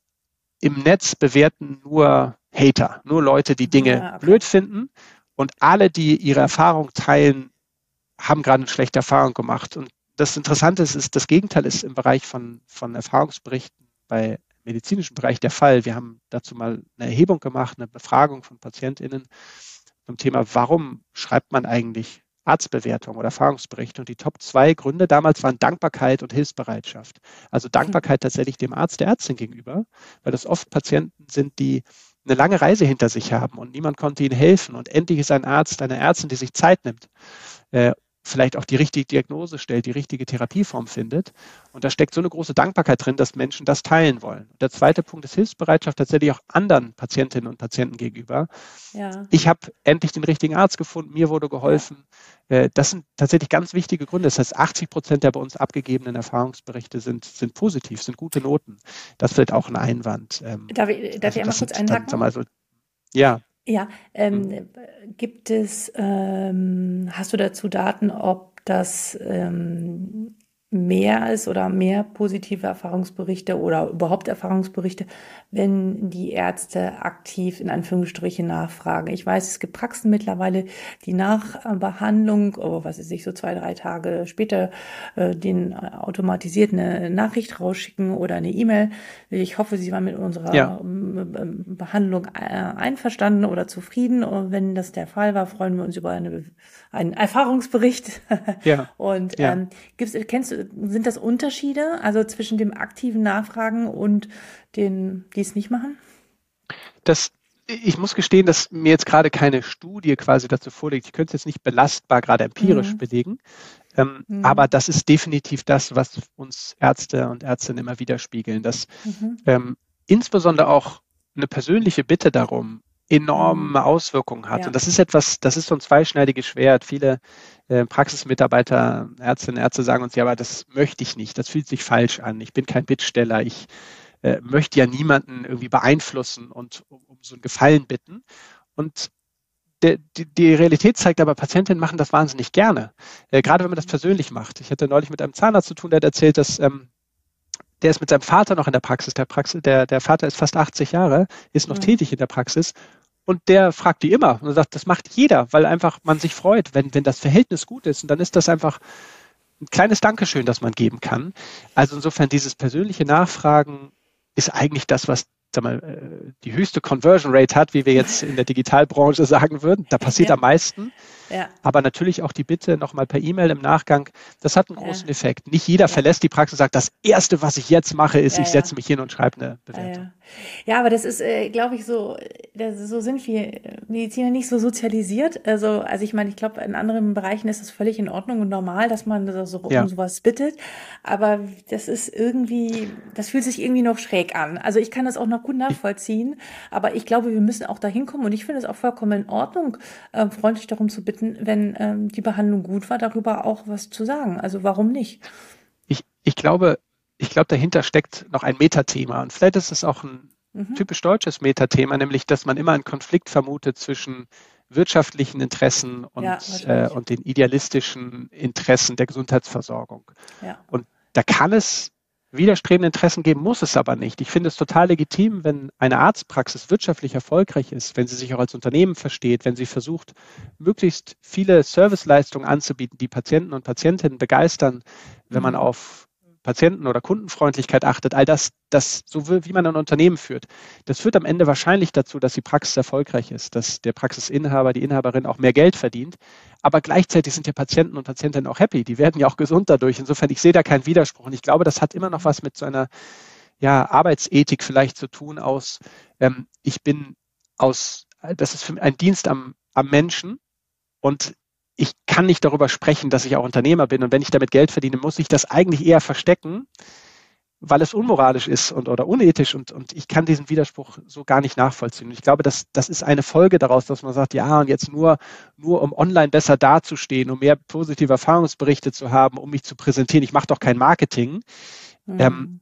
im Netz bewerten nur Hater, nur Leute, die Dinge ja, okay. blöd finden. Und alle, die ihre Erfahrung teilen, haben gerade eine schlechte Erfahrung gemacht. Und das Interessante ist, ist, das Gegenteil ist im Bereich von, von Erfahrungsberichten bei medizinischen Bereich der Fall. Wir haben dazu mal eine Erhebung gemacht, eine Befragung von PatientInnen zum Thema, warum schreibt man eigentlich Arztbewertung oder Erfahrungsberichte. Und die Top zwei Gründe damals waren Dankbarkeit und Hilfsbereitschaft. Also Dankbarkeit tatsächlich dem Arzt, der Ärztin gegenüber, weil das oft Patienten sind, die eine lange Reise hinter sich haben und niemand konnte ihnen helfen. Und endlich ist ein Arzt, eine Ärztin, die sich Zeit nimmt, äh, vielleicht auch die richtige Diagnose stellt, die richtige Therapieform findet. Und da steckt so eine große Dankbarkeit drin, dass Menschen das teilen wollen. Und der zweite Punkt ist Hilfsbereitschaft tatsächlich auch anderen Patientinnen und Patienten gegenüber. Ja. Ich habe endlich den richtigen Arzt gefunden, mir wurde geholfen. Ja. Das sind tatsächlich ganz wichtige Gründe. Das heißt, 80 Prozent der bei uns abgegebenen Erfahrungsberichte sind, sind positiv, sind gute Noten. Das wird auch ein Einwand. Ähm, darf ich, darf also ich einmal kurz einhaken? Dann, so, ja. Ja, ähm, mhm. gibt es, ähm, hast du dazu Daten, ob das ähm, mehr ist oder mehr positive Erfahrungsberichte oder überhaupt Erfahrungsberichte, wenn die Ärzte aktiv in Anführungsstrichen nachfragen. Ich weiß, es gibt Praxen mittlerweile, die nach Behandlung, oh, was ist ich, so zwei, drei Tage später äh, den automatisiert eine Nachricht rausschicken oder eine E-Mail. Ich hoffe, Sie waren mit unserer ja. Behandlung äh, einverstanden oder zufrieden. Und wenn das der Fall war, freuen wir uns über eine, einen Erfahrungsbericht. Ja. Und ja. Ähm, gibt's, kennst du sind das Unterschiede, also zwischen dem aktiven Nachfragen und den, die es nicht machen? Das, ich muss gestehen, dass mir jetzt gerade keine Studie quasi dazu vorliegt. Ich könnte es jetzt nicht belastbar gerade empirisch mhm. belegen. Ähm, mhm. Aber das ist definitiv das, was uns Ärzte und Ärztinnen immer widerspiegeln, dass mhm. ähm, insbesondere auch eine persönliche Bitte darum, enorme mhm. Auswirkungen hat. Ja. Und das ist etwas, das ist so ein zweischneidiges Schwert. Viele äh, Praxismitarbeiter, Ärztinnen, Ärzte sagen uns, ja, aber das möchte ich nicht, das fühlt sich falsch an, ich bin kein Bittsteller, ich äh, möchte ja niemanden irgendwie beeinflussen und um, um so einen Gefallen bitten. Und der, die, die, Realität zeigt aber, Patientinnen machen das wahnsinnig gerne, äh, gerade wenn man das persönlich macht. Ich hatte neulich mit einem Zahnarzt zu tun, der hat erzählt, dass ähm, der ist mit seinem Vater noch in der Praxis. Der, Praxis, der, der Vater ist fast 80 Jahre, ist noch mhm. tätig in der Praxis und der fragt die immer und sagt, das macht jeder, weil einfach man sich freut, wenn, wenn das Verhältnis gut ist. Und dann ist das einfach ein kleines Dankeschön, das man geben kann. Also insofern dieses persönliche Nachfragen ist eigentlich das, was sag mal, äh, die höchste Conversion Rate hat, wie wir jetzt in der Digitalbranche sagen würden. Da passiert ja. am meisten. Ja. Aber natürlich auch die Bitte nochmal per E-Mail im Nachgang, das hat einen großen ja. Effekt. Nicht jeder ja. verlässt die Praxis und sagt, das Erste, was ich jetzt mache, ist, ich setze mich hin und schreibe eine Bewertung. Ja, aber das ist, äh, glaube ich, so, das, so sind wir Mediziner nicht so sozialisiert. Also, also ich meine, ich glaube, in anderen Bereichen ist es völlig in Ordnung und normal, dass man so um sowas bittet. Aber das ist irgendwie, das fühlt sich irgendwie noch schräg an. Also ich kann das auch noch gut nachvollziehen, aber ich glaube, wir müssen auch dahin kommen und ich finde es auch vollkommen in Ordnung, äh, freundlich darum zu bitten, wenn ähm, die Behandlung gut war, darüber auch was zu sagen. Also warum nicht? Ich, ich glaube, ich glaube, dahinter steckt noch ein Metathema und vielleicht ist es auch ein mhm. typisch deutsches Metathema, nämlich, dass man immer einen Konflikt vermutet zwischen wirtschaftlichen Interessen und, ja, äh, und den idealistischen Interessen der Gesundheitsversorgung. Ja. Und da kann es widerstrebende Interessen geben, muss es aber nicht. Ich finde es total legitim, wenn eine Arztpraxis wirtschaftlich erfolgreich ist, wenn sie sich auch als Unternehmen versteht, wenn sie versucht, möglichst viele Serviceleistungen anzubieten, die Patienten und Patientinnen begeistern, wenn man mhm. auf Patienten- oder Kundenfreundlichkeit achtet, all das, das, so wie man ein Unternehmen führt, das führt am Ende wahrscheinlich dazu, dass die Praxis erfolgreich ist, dass der Praxisinhaber, die Inhaberin auch mehr Geld verdient. Aber gleichzeitig sind ja Patienten und Patientinnen auch happy. Die werden ja auch gesund dadurch. Insofern, ich sehe da keinen Widerspruch. Und ich glaube, das hat immer noch was mit so einer ja, Arbeitsethik vielleicht zu tun aus, ähm, ich bin aus, das ist für ein Dienst am, am Menschen und ich kann nicht darüber sprechen, dass ich auch Unternehmer bin und wenn ich damit Geld verdiene, muss ich das eigentlich eher verstecken, weil es unmoralisch ist und oder unethisch und, und ich kann diesen Widerspruch so gar nicht nachvollziehen. Und ich glaube, das, das ist eine Folge daraus, dass man sagt, ja, und jetzt nur, nur um online besser dazustehen, um mehr positive Erfahrungsberichte zu haben, um mich zu präsentieren. Ich mache doch kein Marketing. Mhm. Ähm,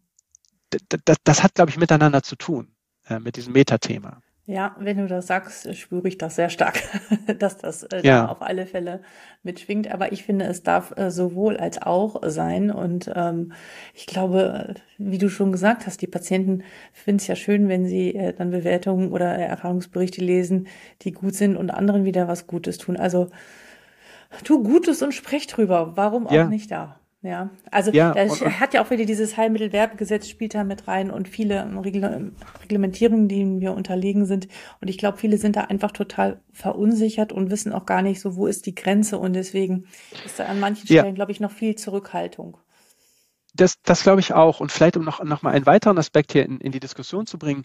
das, das hat, glaube ich, miteinander zu tun, äh, mit diesem Metathema. Ja, wenn du das sagst, spüre ich das sehr stark, dass das äh, ja. da auf alle Fälle mitschwingt. Aber ich finde, es darf äh, sowohl als auch sein. Und ähm, ich glaube, wie du schon gesagt hast, die Patienten finden es ja schön, wenn sie äh, dann Bewertungen oder Erfahrungsberichte lesen, die gut sind und anderen wieder was Gutes tun. Also tu Gutes und sprech drüber. Warum auch ja. nicht da? Ja, also ja, und, hat ja auch wieder dieses Heilmittelwerbegesetz spielt da mit rein und viele Reglementierungen, denen wir unterlegen sind. Und ich glaube, viele sind da einfach total verunsichert und wissen auch gar nicht so, wo ist die Grenze. Und deswegen ist da an manchen Stellen, ja. glaube ich, noch viel Zurückhaltung. Das, das glaube ich auch. Und vielleicht, um noch, noch mal einen weiteren Aspekt hier in, in die Diskussion zu bringen,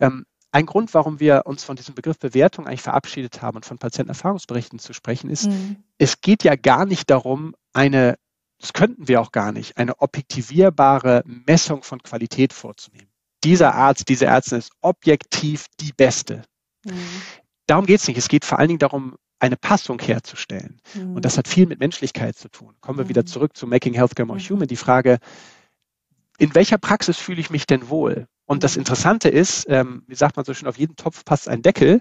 ähm, ein Grund, warum wir uns von diesem Begriff Bewertung eigentlich verabschiedet haben und von Patientenerfahrungsberichten zu sprechen, ist, mhm. es geht ja gar nicht darum, eine das könnten wir auch gar nicht, eine objektivierbare Messung von Qualität vorzunehmen. Dieser Arzt, diese Ärztin ist objektiv die Beste. Mhm. Darum geht es nicht. Es geht vor allen Dingen darum, eine Passung herzustellen. Mhm. Und das hat viel mit Menschlichkeit zu tun. Kommen wir mhm. wieder zurück zu Making Healthcare More mhm. Human. Die Frage, in welcher Praxis fühle ich mich denn wohl? Und das mhm. Interessante ist, ähm, wie sagt man so schön, auf jeden Topf passt ein Deckel.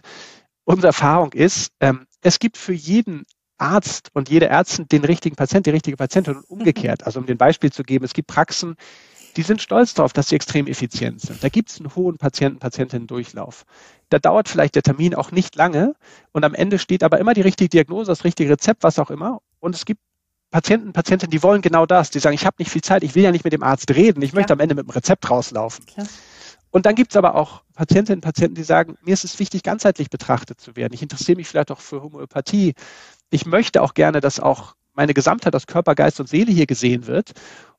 Unsere Erfahrung ist, ähm, es gibt für jeden Arzt und jede Ärztin den richtigen Patient, die richtige Patientin und umgekehrt. Also um den Beispiel zu geben, es gibt Praxen, die sind stolz darauf, dass sie extrem effizient sind. Da gibt es einen hohen Patienten-Patientinnen-Durchlauf. Da dauert vielleicht der Termin auch nicht lange und am Ende steht aber immer die richtige Diagnose, das richtige Rezept, was auch immer. Und es gibt Patienten, Patientinnen, die wollen genau das. Die sagen, ich habe nicht viel Zeit, ich will ja nicht mit dem Arzt reden, ich möchte am Ende mit dem Rezept rauslaufen. Klar. Und dann gibt es aber auch Patientinnen und Patienten, die sagen, mir ist es wichtig, ganzheitlich betrachtet zu werden. Ich interessiere mich vielleicht auch für Homöopathie ich möchte auch gerne, dass auch meine Gesamtheit aus Körper, Geist und Seele hier gesehen wird.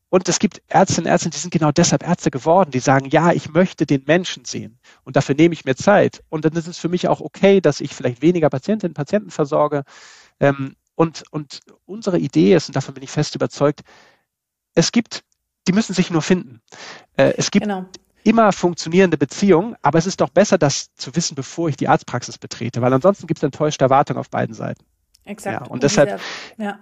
Und es gibt Ärztinnen und Ärzte, die sind genau deshalb Ärzte geworden, die sagen, ja, ich möchte den Menschen sehen und dafür nehme ich mir Zeit. Und dann ist es für mich auch okay, dass ich vielleicht weniger Patientinnen und Patienten versorge. Ähm, und, und unsere Idee ist, und davon bin ich fest überzeugt, es gibt, die müssen sich nur finden. Äh, es gibt genau. immer funktionierende Beziehungen, aber es ist doch besser, das zu wissen, bevor ich die Arztpraxis betrete, weil ansonsten gibt es enttäuschte Erwartungen auf beiden Seiten. Exakt. Ja, und, und deshalb. Dieser, ja.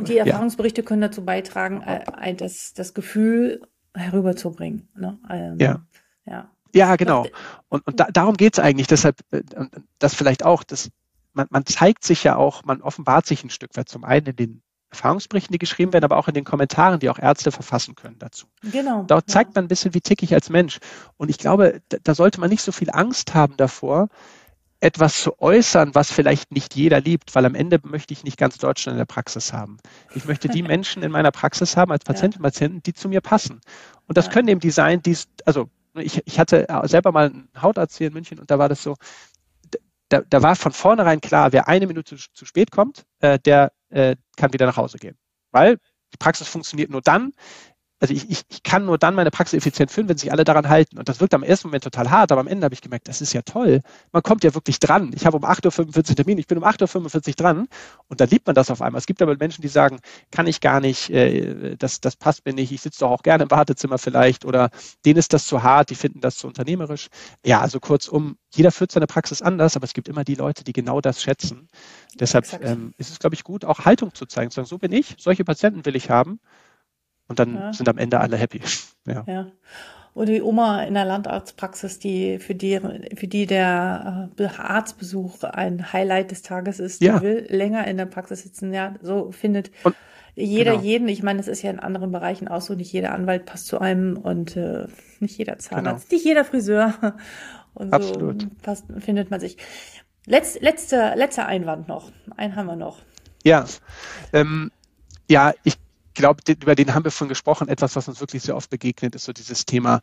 Die Erfahrungsberichte können dazu beitragen, äh, das, das Gefühl herüberzubringen. Ne? Ähm, ja. ja. Ja, genau. Und, und da, darum geht's eigentlich. Deshalb, äh, das vielleicht auch, das, man, man zeigt sich ja auch, man offenbart sich ein Stück weit zum einen in den Erfahrungsberichten, die geschrieben werden, aber auch in den Kommentaren, die auch Ärzte verfassen können dazu. Genau. Dort zeigt ja. man ein bisschen, wie tick ich als Mensch. Und ich glaube, da, da sollte man nicht so viel Angst haben davor, etwas zu äußern, was vielleicht nicht jeder liebt, weil am Ende möchte ich nicht ganz Deutschland in der Praxis haben. Ich möchte die Menschen in meiner Praxis haben als Patientinnen und Patienten, die zu mir passen. Und das können eben die sein, die, also ich, ich hatte selber mal einen Hautarzt hier in München und da war das so, da, da war von vornherein klar, wer eine Minute zu, zu spät kommt, äh, der äh, kann wieder nach Hause gehen. Weil die Praxis funktioniert nur dann, also ich, ich, ich kann nur dann meine Praxis effizient führen, wenn sich alle daran halten. Und das wirkt am ersten Moment total hart, aber am Ende habe ich gemerkt, das ist ja toll. Man kommt ja wirklich dran. Ich habe um 8.45 Uhr Termin, ich bin um 8.45 Uhr dran und dann liebt man das auf einmal. Es gibt aber Menschen, die sagen, kann ich gar nicht, äh, das, das passt mir nicht, ich sitze doch auch gerne im Wartezimmer vielleicht oder denen ist das zu hart, die finden das zu unternehmerisch. Ja, also kurzum, jeder führt seine Praxis anders, aber es gibt immer die Leute, die genau das schätzen. Deshalb ähm, ist es, glaube ich, gut, auch Haltung zu zeigen, zu sagen, so bin ich, solche Patienten will ich haben und dann ja. sind am Ende alle happy. Ja. ja. Und die Oma in der Landarztpraxis, die für die, für die der äh, Arztbesuch ein Highlight des Tages ist, die ja. will länger in der Praxis sitzen. Ja, so findet und, jeder genau. jeden. Ich meine, es ist ja in anderen Bereichen auch so. Nicht jeder Anwalt passt zu einem und äh, nicht jeder Zahnarzt, genau. nicht jeder Friseur. Und so Absolut. Passt, findet man sich. Letz, letzter, letzter Einwand noch. Einen haben wir noch. Ja, ähm, ja, ich glaube, über den haben wir vorhin gesprochen. Etwas, was uns wirklich sehr oft begegnet, ist so dieses Thema,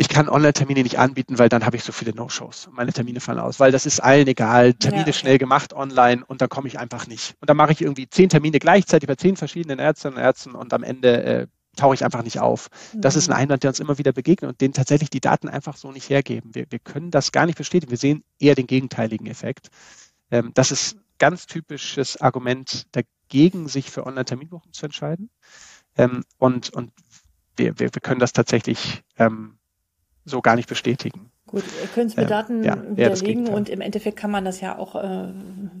ich kann Online-Termine nicht anbieten, weil dann habe ich so viele No-Shows. Meine Termine fallen aus, weil das ist allen egal. Termine ja. schnell gemacht online und dann komme ich einfach nicht. Und dann mache ich irgendwie zehn Termine gleichzeitig bei zehn verschiedenen Ärztinnen und Ärzten und am Ende äh, tauche ich einfach nicht auf. Das ist ein mhm. Einwand, der uns immer wieder begegnet und den tatsächlich die Daten einfach so nicht hergeben. Wir, wir können das gar nicht bestätigen. Wir sehen eher den gegenteiligen Effekt. Ähm, das ist ganz typisches Argument dagegen, sich für Online-Terminbuchung zu entscheiden. Ähm, und und wir, wir, wir können das tatsächlich ähm, so gar nicht bestätigen. Gut, ihr könnt es mit ähm, Daten ja, widerlegen und im Endeffekt kann man das ja auch äh,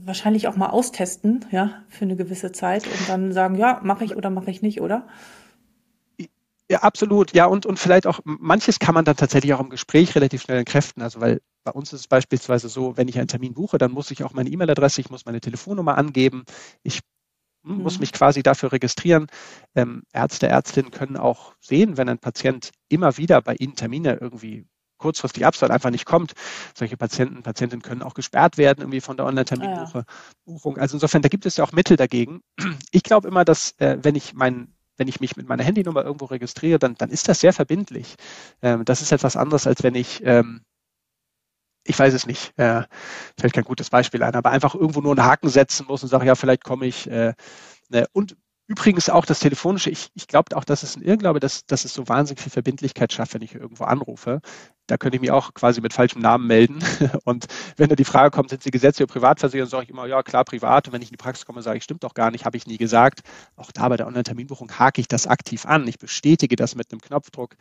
wahrscheinlich auch mal austesten, ja, für eine gewisse Zeit und dann sagen, ja, mache ich oder mache ich nicht, oder? Ja, absolut. Ja, und, und vielleicht auch, manches kann man dann tatsächlich auch im Gespräch relativ schnell entkräften. Also, weil bei uns ist es beispielsweise so, wenn ich einen Termin buche, dann muss ich auch meine E-Mail-Adresse, ich muss meine Telefonnummer angeben. Ich mhm. muss mich quasi dafür registrieren. Ähm, Ärzte, Ärztinnen können auch sehen, wenn ein Patient immer wieder bei ihnen Termine irgendwie kurzfristig absagt, einfach nicht kommt. Solche Patienten, Patientinnen können auch gesperrt werden irgendwie von der Online-Terminbuchung. Ah, ja. Also insofern, da gibt es ja auch Mittel dagegen. Ich glaube immer, dass äh, wenn ich meinen wenn ich mich mit meiner Handynummer irgendwo registriere, dann, dann ist das sehr verbindlich. Ähm, das ist etwas anderes, als wenn ich, ähm, ich weiß es nicht, äh, fällt kein gutes Beispiel ein, aber einfach irgendwo nur einen Haken setzen muss und sage, ja, vielleicht komme ich. Äh, ne, und Übrigens auch das Telefonische, ich, ich glaube auch, dass es ein Irrglaube, dass, dass es so wahnsinnig viel Verbindlichkeit schafft, wenn ich irgendwo anrufe. Da könnte ich mich auch quasi mit falschem Namen melden. Und wenn da die Frage kommt, sind Sie gesetzlich oder privatversichert, sage ich immer, ja klar, privat. Und wenn ich in die Praxis komme, sage ich, stimmt doch gar nicht, habe ich nie gesagt. Auch da bei der Online-Terminbuchung hake ich das aktiv an. Ich bestätige das mit einem Knopfdruck.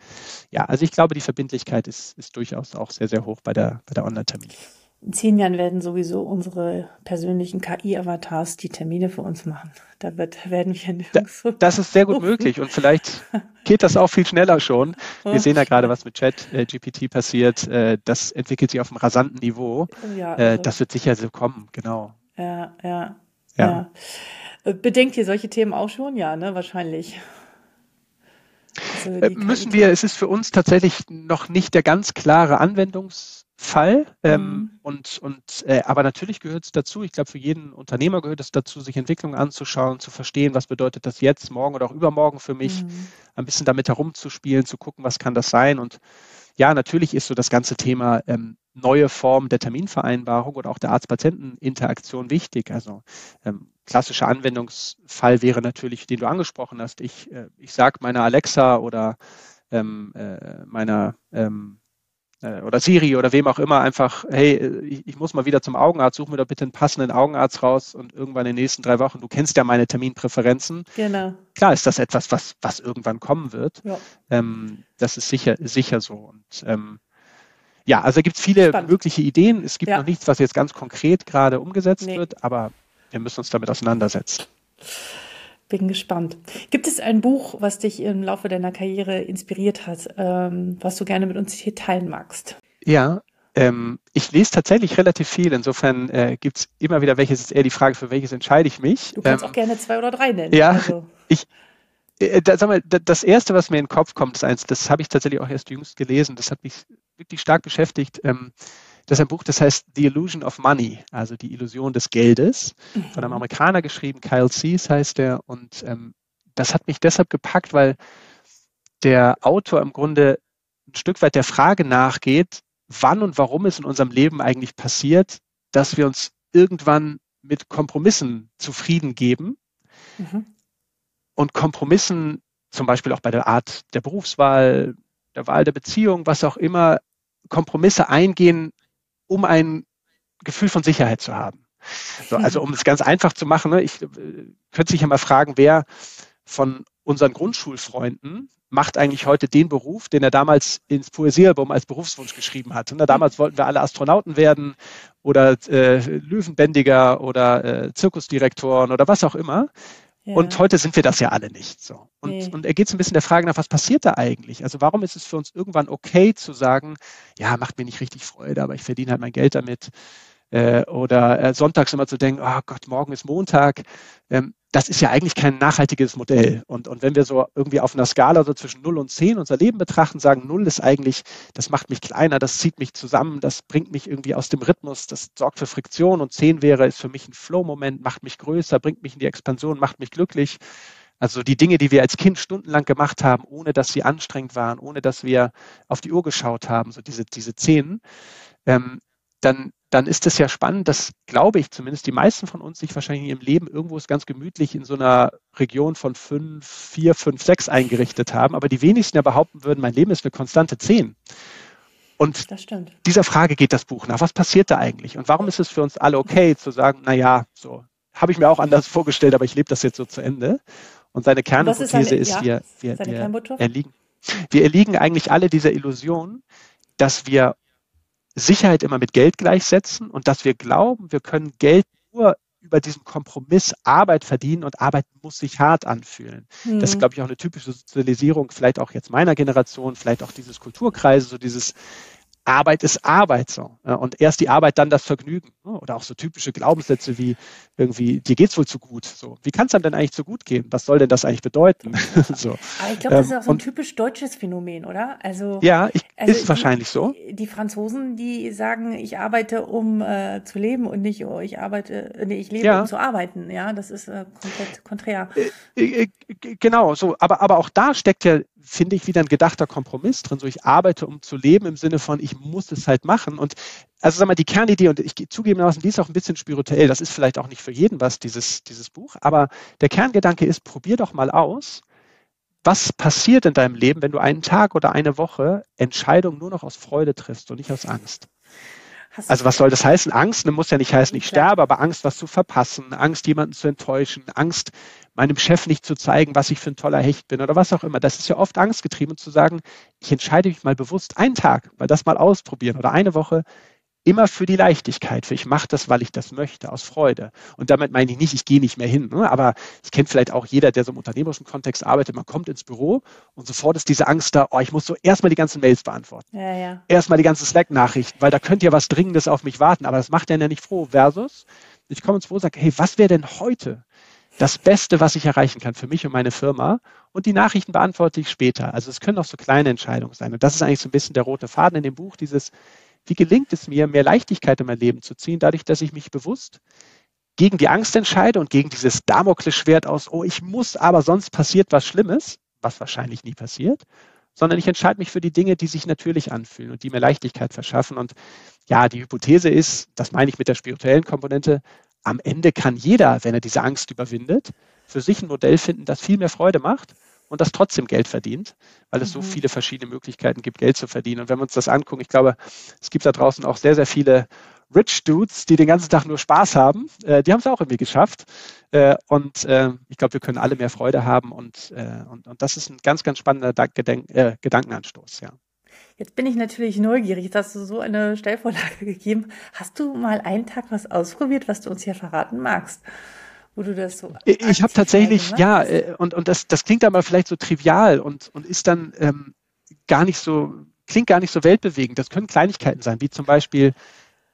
Ja, also ich glaube, die Verbindlichkeit ist, ist durchaus auch sehr, sehr hoch bei der, bei der Online-Terminbuchung in zehn Jahren werden sowieso unsere persönlichen KI-Avatars die Termine für uns machen. Da wird, werden wir nirgends da, Das ist sehr gut möglich und vielleicht geht das auch viel schneller schon. Wir sehen ja gerade, was mit Chat äh, GPT passiert. Äh, das entwickelt sich auf einem rasanten Niveau. Ja, äh, also. das wird sicher so kommen, genau. Ja, ja, ja. ja. Äh, bedenkt ihr solche Themen auch schon? Ja, ne, wahrscheinlich. Also äh, müssen wir, es ist für uns tatsächlich noch nicht der ganz klare Anwendungs Fall. Ähm, mhm. und, und, äh, aber natürlich gehört es dazu. Ich glaube, für jeden Unternehmer gehört es dazu, sich Entwicklungen anzuschauen, zu verstehen, was bedeutet das jetzt, morgen oder auch übermorgen für mich, mhm. ein bisschen damit herumzuspielen, zu gucken, was kann das sein. Und ja, natürlich ist so das ganze Thema ähm, neue Form der Terminvereinbarung oder auch der Arzt-Patienten-Interaktion wichtig. Also ähm, klassischer Anwendungsfall wäre natürlich, den du angesprochen hast. Ich, äh, ich sage meiner Alexa oder ähm, äh, meiner ähm, äh, oder Siri oder wem auch immer einfach, hey, ich, ich, muss mal wieder zum Augenarzt, such mir doch bitte einen passenden Augenarzt raus und irgendwann in den nächsten drei Wochen, du kennst ja meine Terminpräferenzen. Genau. Klar ist das etwas, was, was irgendwann kommen wird. Ja. Ähm, das ist sicher, sicher so. Und ähm, ja, also gibt es viele Spannend. mögliche Ideen. Es gibt ja. noch nichts, was jetzt ganz konkret gerade umgesetzt nee. wird, aber wir müssen uns damit auseinandersetzen. Bin gespannt. Gibt es ein Buch, was dich im Laufe deiner Karriere inspiriert hat, ähm, was du gerne mit uns hier teilen magst? Ja, ähm, ich lese tatsächlich relativ viel. Insofern äh, gibt es immer wieder welches, ist eher die Frage, für welches entscheide ich mich. Du kannst ähm, auch gerne zwei oder drei nennen. Ja, also. ich, äh, da, sag mal, das erste, was mir in den Kopf kommt, ist eins, das habe ich tatsächlich auch erst jüngst gelesen, das hat mich wirklich stark beschäftigt. Ähm, das ist ein Buch, das heißt The Illusion of Money, also die Illusion des Geldes, von einem mhm. Amerikaner geschrieben, Kyle Cease heißt er. Und ähm, das hat mich deshalb gepackt, weil der Autor im Grunde ein Stück weit der Frage nachgeht, wann und warum es in unserem Leben eigentlich passiert, dass wir uns irgendwann mit Kompromissen zufrieden geben. Mhm. Und Kompromissen, zum Beispiel auch bei der Art der Berufswahl, der Wahl der Beziehung, was auch immer, Kompromisse eingehen, um ein Gefühl von Sicherheit zu haben. So, also um es ganz einfach zu machen, ne, ich äh, könnte sich ja mal fragen, wer von unseren Grundschulfreunden macht eigentlich heute den Beruf, den er damals ins Poesiealbum als Berufswunsch geschrieben hat. Und damals wollten wir alle Astronauten werden oder äh, Löwenbändiger oder äh, Zirkusdirektoren oder was auch immer. Ja. Und heute sind wir das ja alle nicht so. Und, nee. und er geht so ein bisschen der Frage nach, was passiert da eigentlich? Also warum ist es für uns irgendwann okay zu sagen, ja, macht mir nicht richtig Freude, aber ich verdiene halt mein Geld damit. Äh, oder äh, sonntags immer zu denken, oh Gott, morgen ist Montag. Ähm, das ist ja eigentlich kein nachhaltiges Modell. Und, und wenn wir so irgendwie auf einer Skala so zwischen 0 und 10 unser Leben betrachten, sagen, 0 ist eigentlich, das macht mich kleiner, das zieht mich zusammen, das bringt mich irgendwie aus dem Rhythmus, das sorgt für Friktion und 10 wäre, ist für mich ein Flow-Moment, macht mich größer, bringt mich in die Expansion, macht mich glücklich. Also die Dinge, die wir als Kind stundenlang gemacht haben, ohne dass sie anstrengend waren, ohne dass wir auf die Uhr geschaut haben, so diese, diese Zehn, ähm, dann, dann ist es ja spannend, dass, glaube ich, zumindest die meisten von uns sich wahrscheinlich in ihrem Leben irgendwo ganz gemütlich in so einer Region von fünf, vier, fünf, sechs eingerichtet haben. Aber die wenigsten ja behaupten würden, mein Leben ist eine konstante zehn. Und dieser Frage geht das Buch nach. Was passiert da eigentlich? Und warum ist es für uns alle okay zu sagen, na ja, so habe ich mir auch anders vorgestellt, aber ich lebe das jetzt so zu Ende. Und seine Kernhypothese ist, ist, wir, wir, wir, erliegen, wir erliegen eigentlich alle dieser Illusion, dass wir Sicherheit immer mit Geld gleichsetzen und dass wir glauben, wir können Geld nur über diesen Kompromiss Arbeit verdienen und Arbeit muss sich hart anfühlen. Mhm. Das ist, glaube ich, auch eine typische Sozialisierung, vielleicht auch jetzt meiner Generation, vielleicht auch dieses Kulturkreise, so dieses Arbeit ist Arbeit so. Und erst die Arbeit, dann das Vergnügen. Ne? Oder auch so typische Glaubenssätze wie irgendwie, dir geht's wohl zu gut. So, wie kann es einem denn eigentlich zu gut gehen? Was soll denn das eigentlich bedeuten? so. Aber ich glaube, das ist auch so ein und, typisch deutsches Phänomen, oder? Also ja, ich, also ist die, wahrscheinlich so. Die Franzosen, die sagen, ich arbeite, um äh, zu leben und nicht, oh, ich arbeite, nee, ich lebe, ja. um zu arbeiten. Ja, das ist äh, komplett konträr. Äh, äh, genau, so. Aber, aber auch da steckt ja finde ich, wieder ein gedachter Kompromiss drin. So, ich arbeite, um zu leben im Sinne von, ich muss es halt machen. Und also sag mal, die Kernidee, und ich zugegebenermaßen, die ist auch ein bisschen spirituell, das ist vielleicht auch nicht für jeden was, dieses, dieses Buch, aber der Kerngedanke ist, probier doch mal aus, was passiert in deinem Leben, wenn du einen Tag oder eine Woche Entscheidungen nur noch aus Freude triffst und nicht aus Angst. Also was soll das heißen? Angst ne, muss ja nicht heißen, ich sterbe, aber Angst, was zu verpassen, Angst, jemanden zu enttäuschen, Angst, meinem Chef nicht zu zeigen, was ich für ein toller Hecht bin oder was auch immer. Das ist ja oft angstgetrieben zu sagen, ich entscheide mich mal bewusst einen Tag, mal das mal ausprobieren oder eine Woche immer für die Leichtigkeit, für ich mache das, weil ich das möchte, aus Freude. Und damit meine ich nicht, ich gehe nicht mehr hin. Ne? Aber es kennt vielleicht auch jeder, der so im unternehmerischen Kontext arbeitet. Man kommt ins Büro und sofort ist diese Angst da, oh, ich muss so erstmal die ganzen Mails beantworten. Ja, ja. Erstmal die ganzen Slack-Nachrichten, weil da könnte ja was Dringendes auf mich warten. Aber das macht einen ja nicht froh. Versus, ich komme ins Büro und sage, hey, was wäre denn heute das Beste, was ich erreichen kann für mich und meine Firma? Und die Nachrichten beantworte ich später. Also es können auch so kleine Entscheidungen sein. Und das ist eigentlich so ein bisschen der rote Faden in dem Buch, dieses wie gelingt es mir, mehr Leichtigkeit in mein Leben zu ziehen, dadurch, dass ich mich bewusst gegen die Angst entscheide und gegen dieses Damoklesschwert aus, oh, ich muss, aber sonst passiert was Schlimmes, was wahrscheinlich nie passiert, sondern ich entscheide mich für die Dinge, die sich natürlich anfühlen und die mir Leichtigkeit verschaffen. Und ja, die Hypothese ist, das meine ich mit der spirituellen Komponente, am Ende kann jeder, wenn er diese Angst überwindet, für sich ein Modell finden, das viel mehr Freude macht und das trotzdem Geld verdient, weil es mhm. so viele verschiedene Möglichkeiten gibt, Geld zu verdienen. Und wenn wir uns das angucken, ich glaube, es gibt da draußen auch sehr, sehr viele Rich Dudes, die den ganzen Tag nur Spaß haben. Äh, die haben es auch irgendwie geschafft. Äh, und äh, ich glaube, wir können alle mehr Freude haben. Und, äh, und, und das ist ein ganz, ganz spannender Gedenk äh, Gedankenanstoß, ja. Jetzt bin ich natürlich neugierig. Jetzt hast du so eine Stellvorlage gegeben. Hast du mal einen Tag was ausprobiert, was du uns hier verraten magst? Wo du das so. Ich habe tatsächlich, ja, äh, und, und das, das klingt aber vielleicht so trivial und, und ist dann ähm, gar nicht so, klingt gar nicht so weltbewegend. Das können Kleinigkeiten sein, wie zum Beispiel,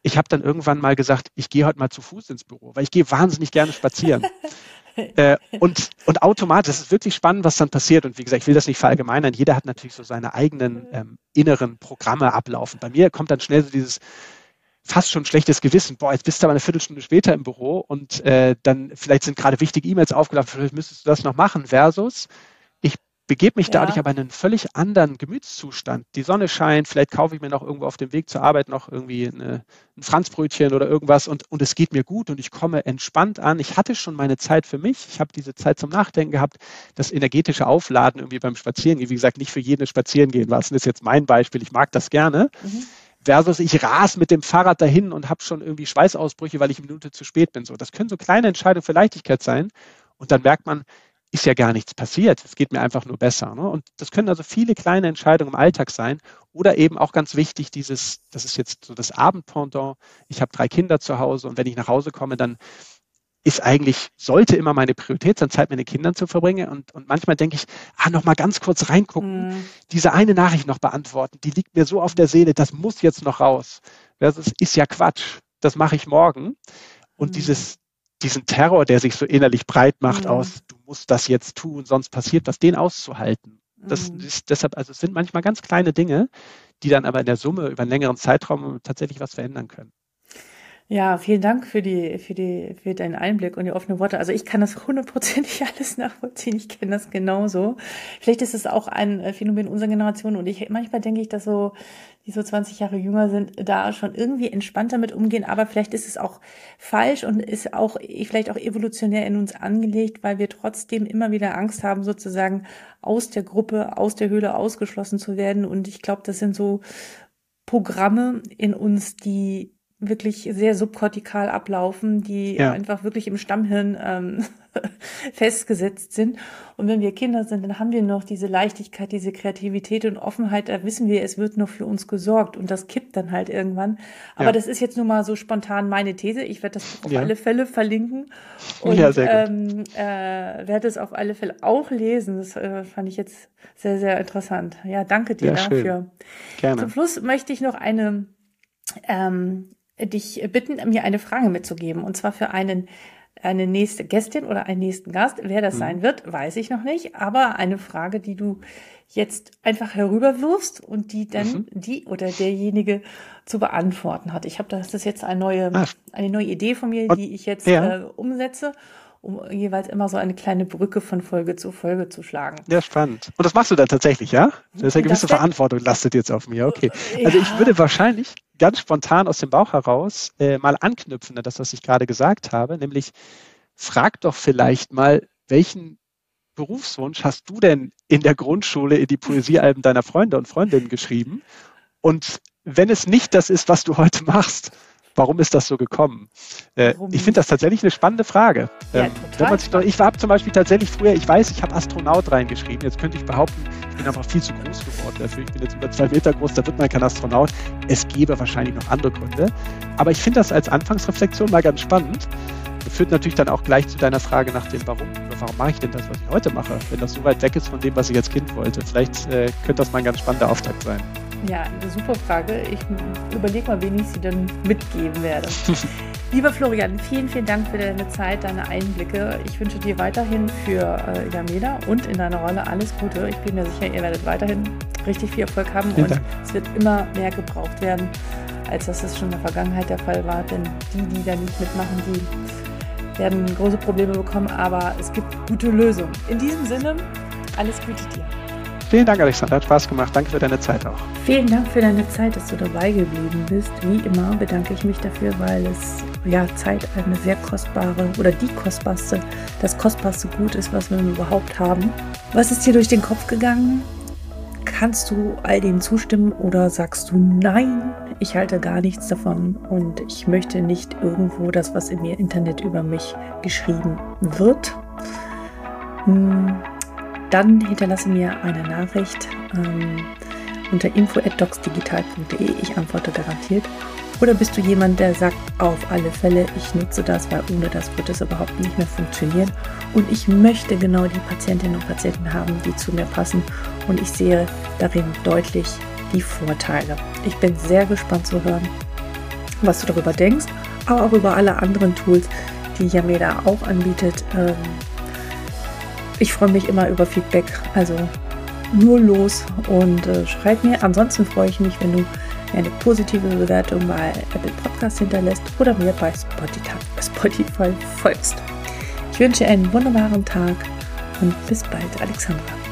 ich habe dann irgendwann mal gesagt, ich gehe heute mal zu Fuß ins Büro, weil ich gehe wahnsinnig gerne spazieren. äh, und, und automatisch, das ist wirklich spannend, was dann passiert. Und wie gesagt, ich will das nicht verallgemeinern. Jeder hat natürlich so seine eigenen ähm, inneren Programme ablaufen. Bei mir kommt dann schnell so dieses, fast schon schlechtes Gewissen. Boah, jetzt bist du aber eine Viertelstunde später im Büro und äh, dann vielleicht sind gerade wichtige E-Mails aufgelaufen, vielleicht müsstest du das noch machen. Versus, ich begebe mich dadurch ja. aber in einen völlig anderen Gemütszustand. Die Sonne scheint, vielleicht kaufe ich mir noch irgendwo auf dem Weg zur Arbeit noch irgendwie eine, ein Franzbrötchen oder irgendwas und, und es geht mir gut und ich komme entspannt an. Ich hatte schon meine Zeit für mich. Ich habe diese Zeit zum Nachdenken gehabt. Das energetische Aufladen irgendwie beim Spazierengehen, wie gesagt, nicht für jeden Spazierengehen. Das ist jetzt mein Beispiel. Ich mag das gerne. Mhm. Versus ich ras mit dem Fahrrad dahin und habe schon irgendwie Schweißausbrüche, weil ich eine Minute zu spät bin. So, das können so kleine Entscheidungen für Leichtigkeit sein. Und dann merkt man, ist ja gar nichts passiert. Es geht mir einfach nur besser. Ne? Und das können also viele kleine Entscheidungen im Alltag sein. Oder eben auch ganz wichtig, dieses, das ist jetzt so das Abendpendant. Ich habe drei Kinder zu Hause und wenn ich nach Hause komme, dann ist eigentlich, sollte immer meine Priorität sein, Zeit mit den Kindern zu verbringen. Und, und manchmal denke ich, ah, noch mal ganz kurz reingucken, mm. diese eine Nachricht noch beantworten, die liegt mir so auf der Seele, das muss jetzt noch raus. Das ist, ist ja Quatsch. Das mache ich morgen. Und mm. dieses, diesen Terror, der sich so innerlich breit macht mhm. aus, du musst das jetzt tun, sonst passiert was, den auszuhalten. Das mhm. ist deshalb, also es sind manchmal ganz kleine Dinge, die dann aber in der Summe über einen längeren Zeitraum tatsächlich was verändern können. Ja, vielen Dank für die, für die, für deinen Einblick und die offenen Worte. Also ich kann das hundertprozentig alles nachvollziehen. Ich kenne das genauso. Vielleicht ist es auch ein äh, Phänomen unserer Generation und ich, manchmal denke ich, dass so, die so 20 Jahre jünger sind, da schon irgendwie entspannter mit umgehen. Aber vielleicht ist es auch falsch und ist auch, vielleicht auch evolutionär in uns angelegt, weil wir trotzdem immer wieder Angst haben, sozusagen aus der Gruppe, aus der Höhle ausgeschlossen zu werden. Und ich glaube, das sind so Programme in uns, die wirklich sehr subkortikal ablaufen, die ja. einfach wirklich im Stammhirn ähm, festgesetzt sind. Und wenn wir Kinder sind, dann haben wir noch diese Leichtigkeit, diese Kreativität und Offenheit. Da wissen wir, es wird noch für uns gesorgt und das kippt dann halt irgendwann. Aber ja. das ist jetzt nur mal so spontan meine These. Ich werde das auf ja. alle Fälle verlinken und ja, ähm, äh, werde es auf alle Fälle auch lesen. Das äh, fand ich jetzt sehr, sehr interessant. Ja, danke dir dafür. Gerne. Zum Schluss möchte ich noch eine ähm, dich bitten, mir eine Frage mitzugeben. Und zwar für einen, eine nächste Gästin oder einen nächsten Gast. Wer das mhm. sein wird, weiß ich noch nicht. Aber eine Frage, die du jetzt einfach herüberwirfst und die dann mhm. die oder derjenige zu beantworten hat. Ich habe das, das ist jetzt eine neue, eine neue Idee von mir, die ich jetzt ja. äh, umsetze um jeweils immer so eine kleine Brücke von Folge zu Folge zu schlagen. Ja, spannend. Und das machst du dann tatsächlich, ja? Das ist eine gewisse Verantwortung lastet jetzt auf mir. Okay. Also ja. ich würde wahrscheinlich ganz spontan aus dem Bauch heraus äh, mal anknüpfen an das, was ich gerade gesagt habe, nämlich frag doch vielleicht mal, welchen Berufswunsch hast du denn in der Grundschule in die Poesiealben deiner Freunde und Freundinnen geschrieben? Und wenn es nicht das ist, was du heute machst, Warum ist das so gekommen? Äh, ich finde das tatsächlich eine spannende Frage. Ja, ähm, wenn man sich doch, ich habe zum Beispiel tatsächlich früher, ich weiß, ich habe Astronaut reingeschrieben. Jetzt könnte ich behaupten, ich bin einfach viel zu groß geworden dafür. Ich bin jetzt über zwei Meter groß, da wird man kein Astronaut. Es gäbe wahrscheinlich noch andere Gründe. Aber ich finde das als Anfangsreflexion mal ganz spannend. Das führt natürlich dann auch gleich zu deiner Frage nach dem Warum. Warum mache ich denn das, was ich heute mache, wenn das so weit weg ist von dem, was ich als Kind wollte? Vielleicht äh, könnte das mal ein ganz spannender Auftakt sein. Ja, eine super Frage. Ich überlege mal, wen ich sie dann mitgeben werde. Lieber Florian, vielen, vielen Dank für deine Zeit, deine Einblicke. Ich wünsche dir weiterhin für äh, Yameda und in deiner Rolle alles Gute. Ich bin mir sicher, ihr werdet weiterhin richtig viel Erfolg haben vielen und Dank. es wird immer mehr gebraucht werden, als dass es schon in der Vergangenheit der Fall war. Denn die, die da nicht mitmachen, die werden große Probleme bekommen, aber es gibt gute Lösungen. In diesem Sinne, alles Gute dir. Vielen Dank, Alexander. Hat Spaß gemacht. Danke für deine Zeit auch. Vielen Dank für deine Zeit, dass du dabei geblieben bist. Wie immer bedanke ich mich dafür, weil es ja Zeit eine sehr kostbare oder die kostbarste, das kostbarste Gut ist, was wir überhaupt haben. Was ist dir durch den Kopf gegangen? Kannst du all dem zustimmen oder sagst du nein, ich halte gar nichts davon und ich möchte nicht irgendwo das, was im Internet über mich geschrieben wird? Hm dann hinterlasse mir eine Nachricht ähm, unter info.docsdigital.de. Ich antworte garantiert. Oder bist du jemand, der sagt, auf alle Fälle, ich nutze das, weil ohne das wird es überhaupt nicht mehr funktionieren. Und ich möchte genau die Patientinnen und Patienten haben, die zu mir passen. Und ich sehe darin deutlich die Vorteile. Ich bin sehr gespannt zu hören, was du darüber denkst, aber auch über alle anderen Tools, die Yameda auch anbietet. Ähm, ich freue mich immer über Feedback, also nur los und äh, schreib mir. Ansonsten freue ich mich, wenn du eine positive Bewertung bei Apple Podcast hinterlässt oder mir bei Spotify folgst. Ich wünsche einen wunderbaren Tag und bis bald, Alexandra.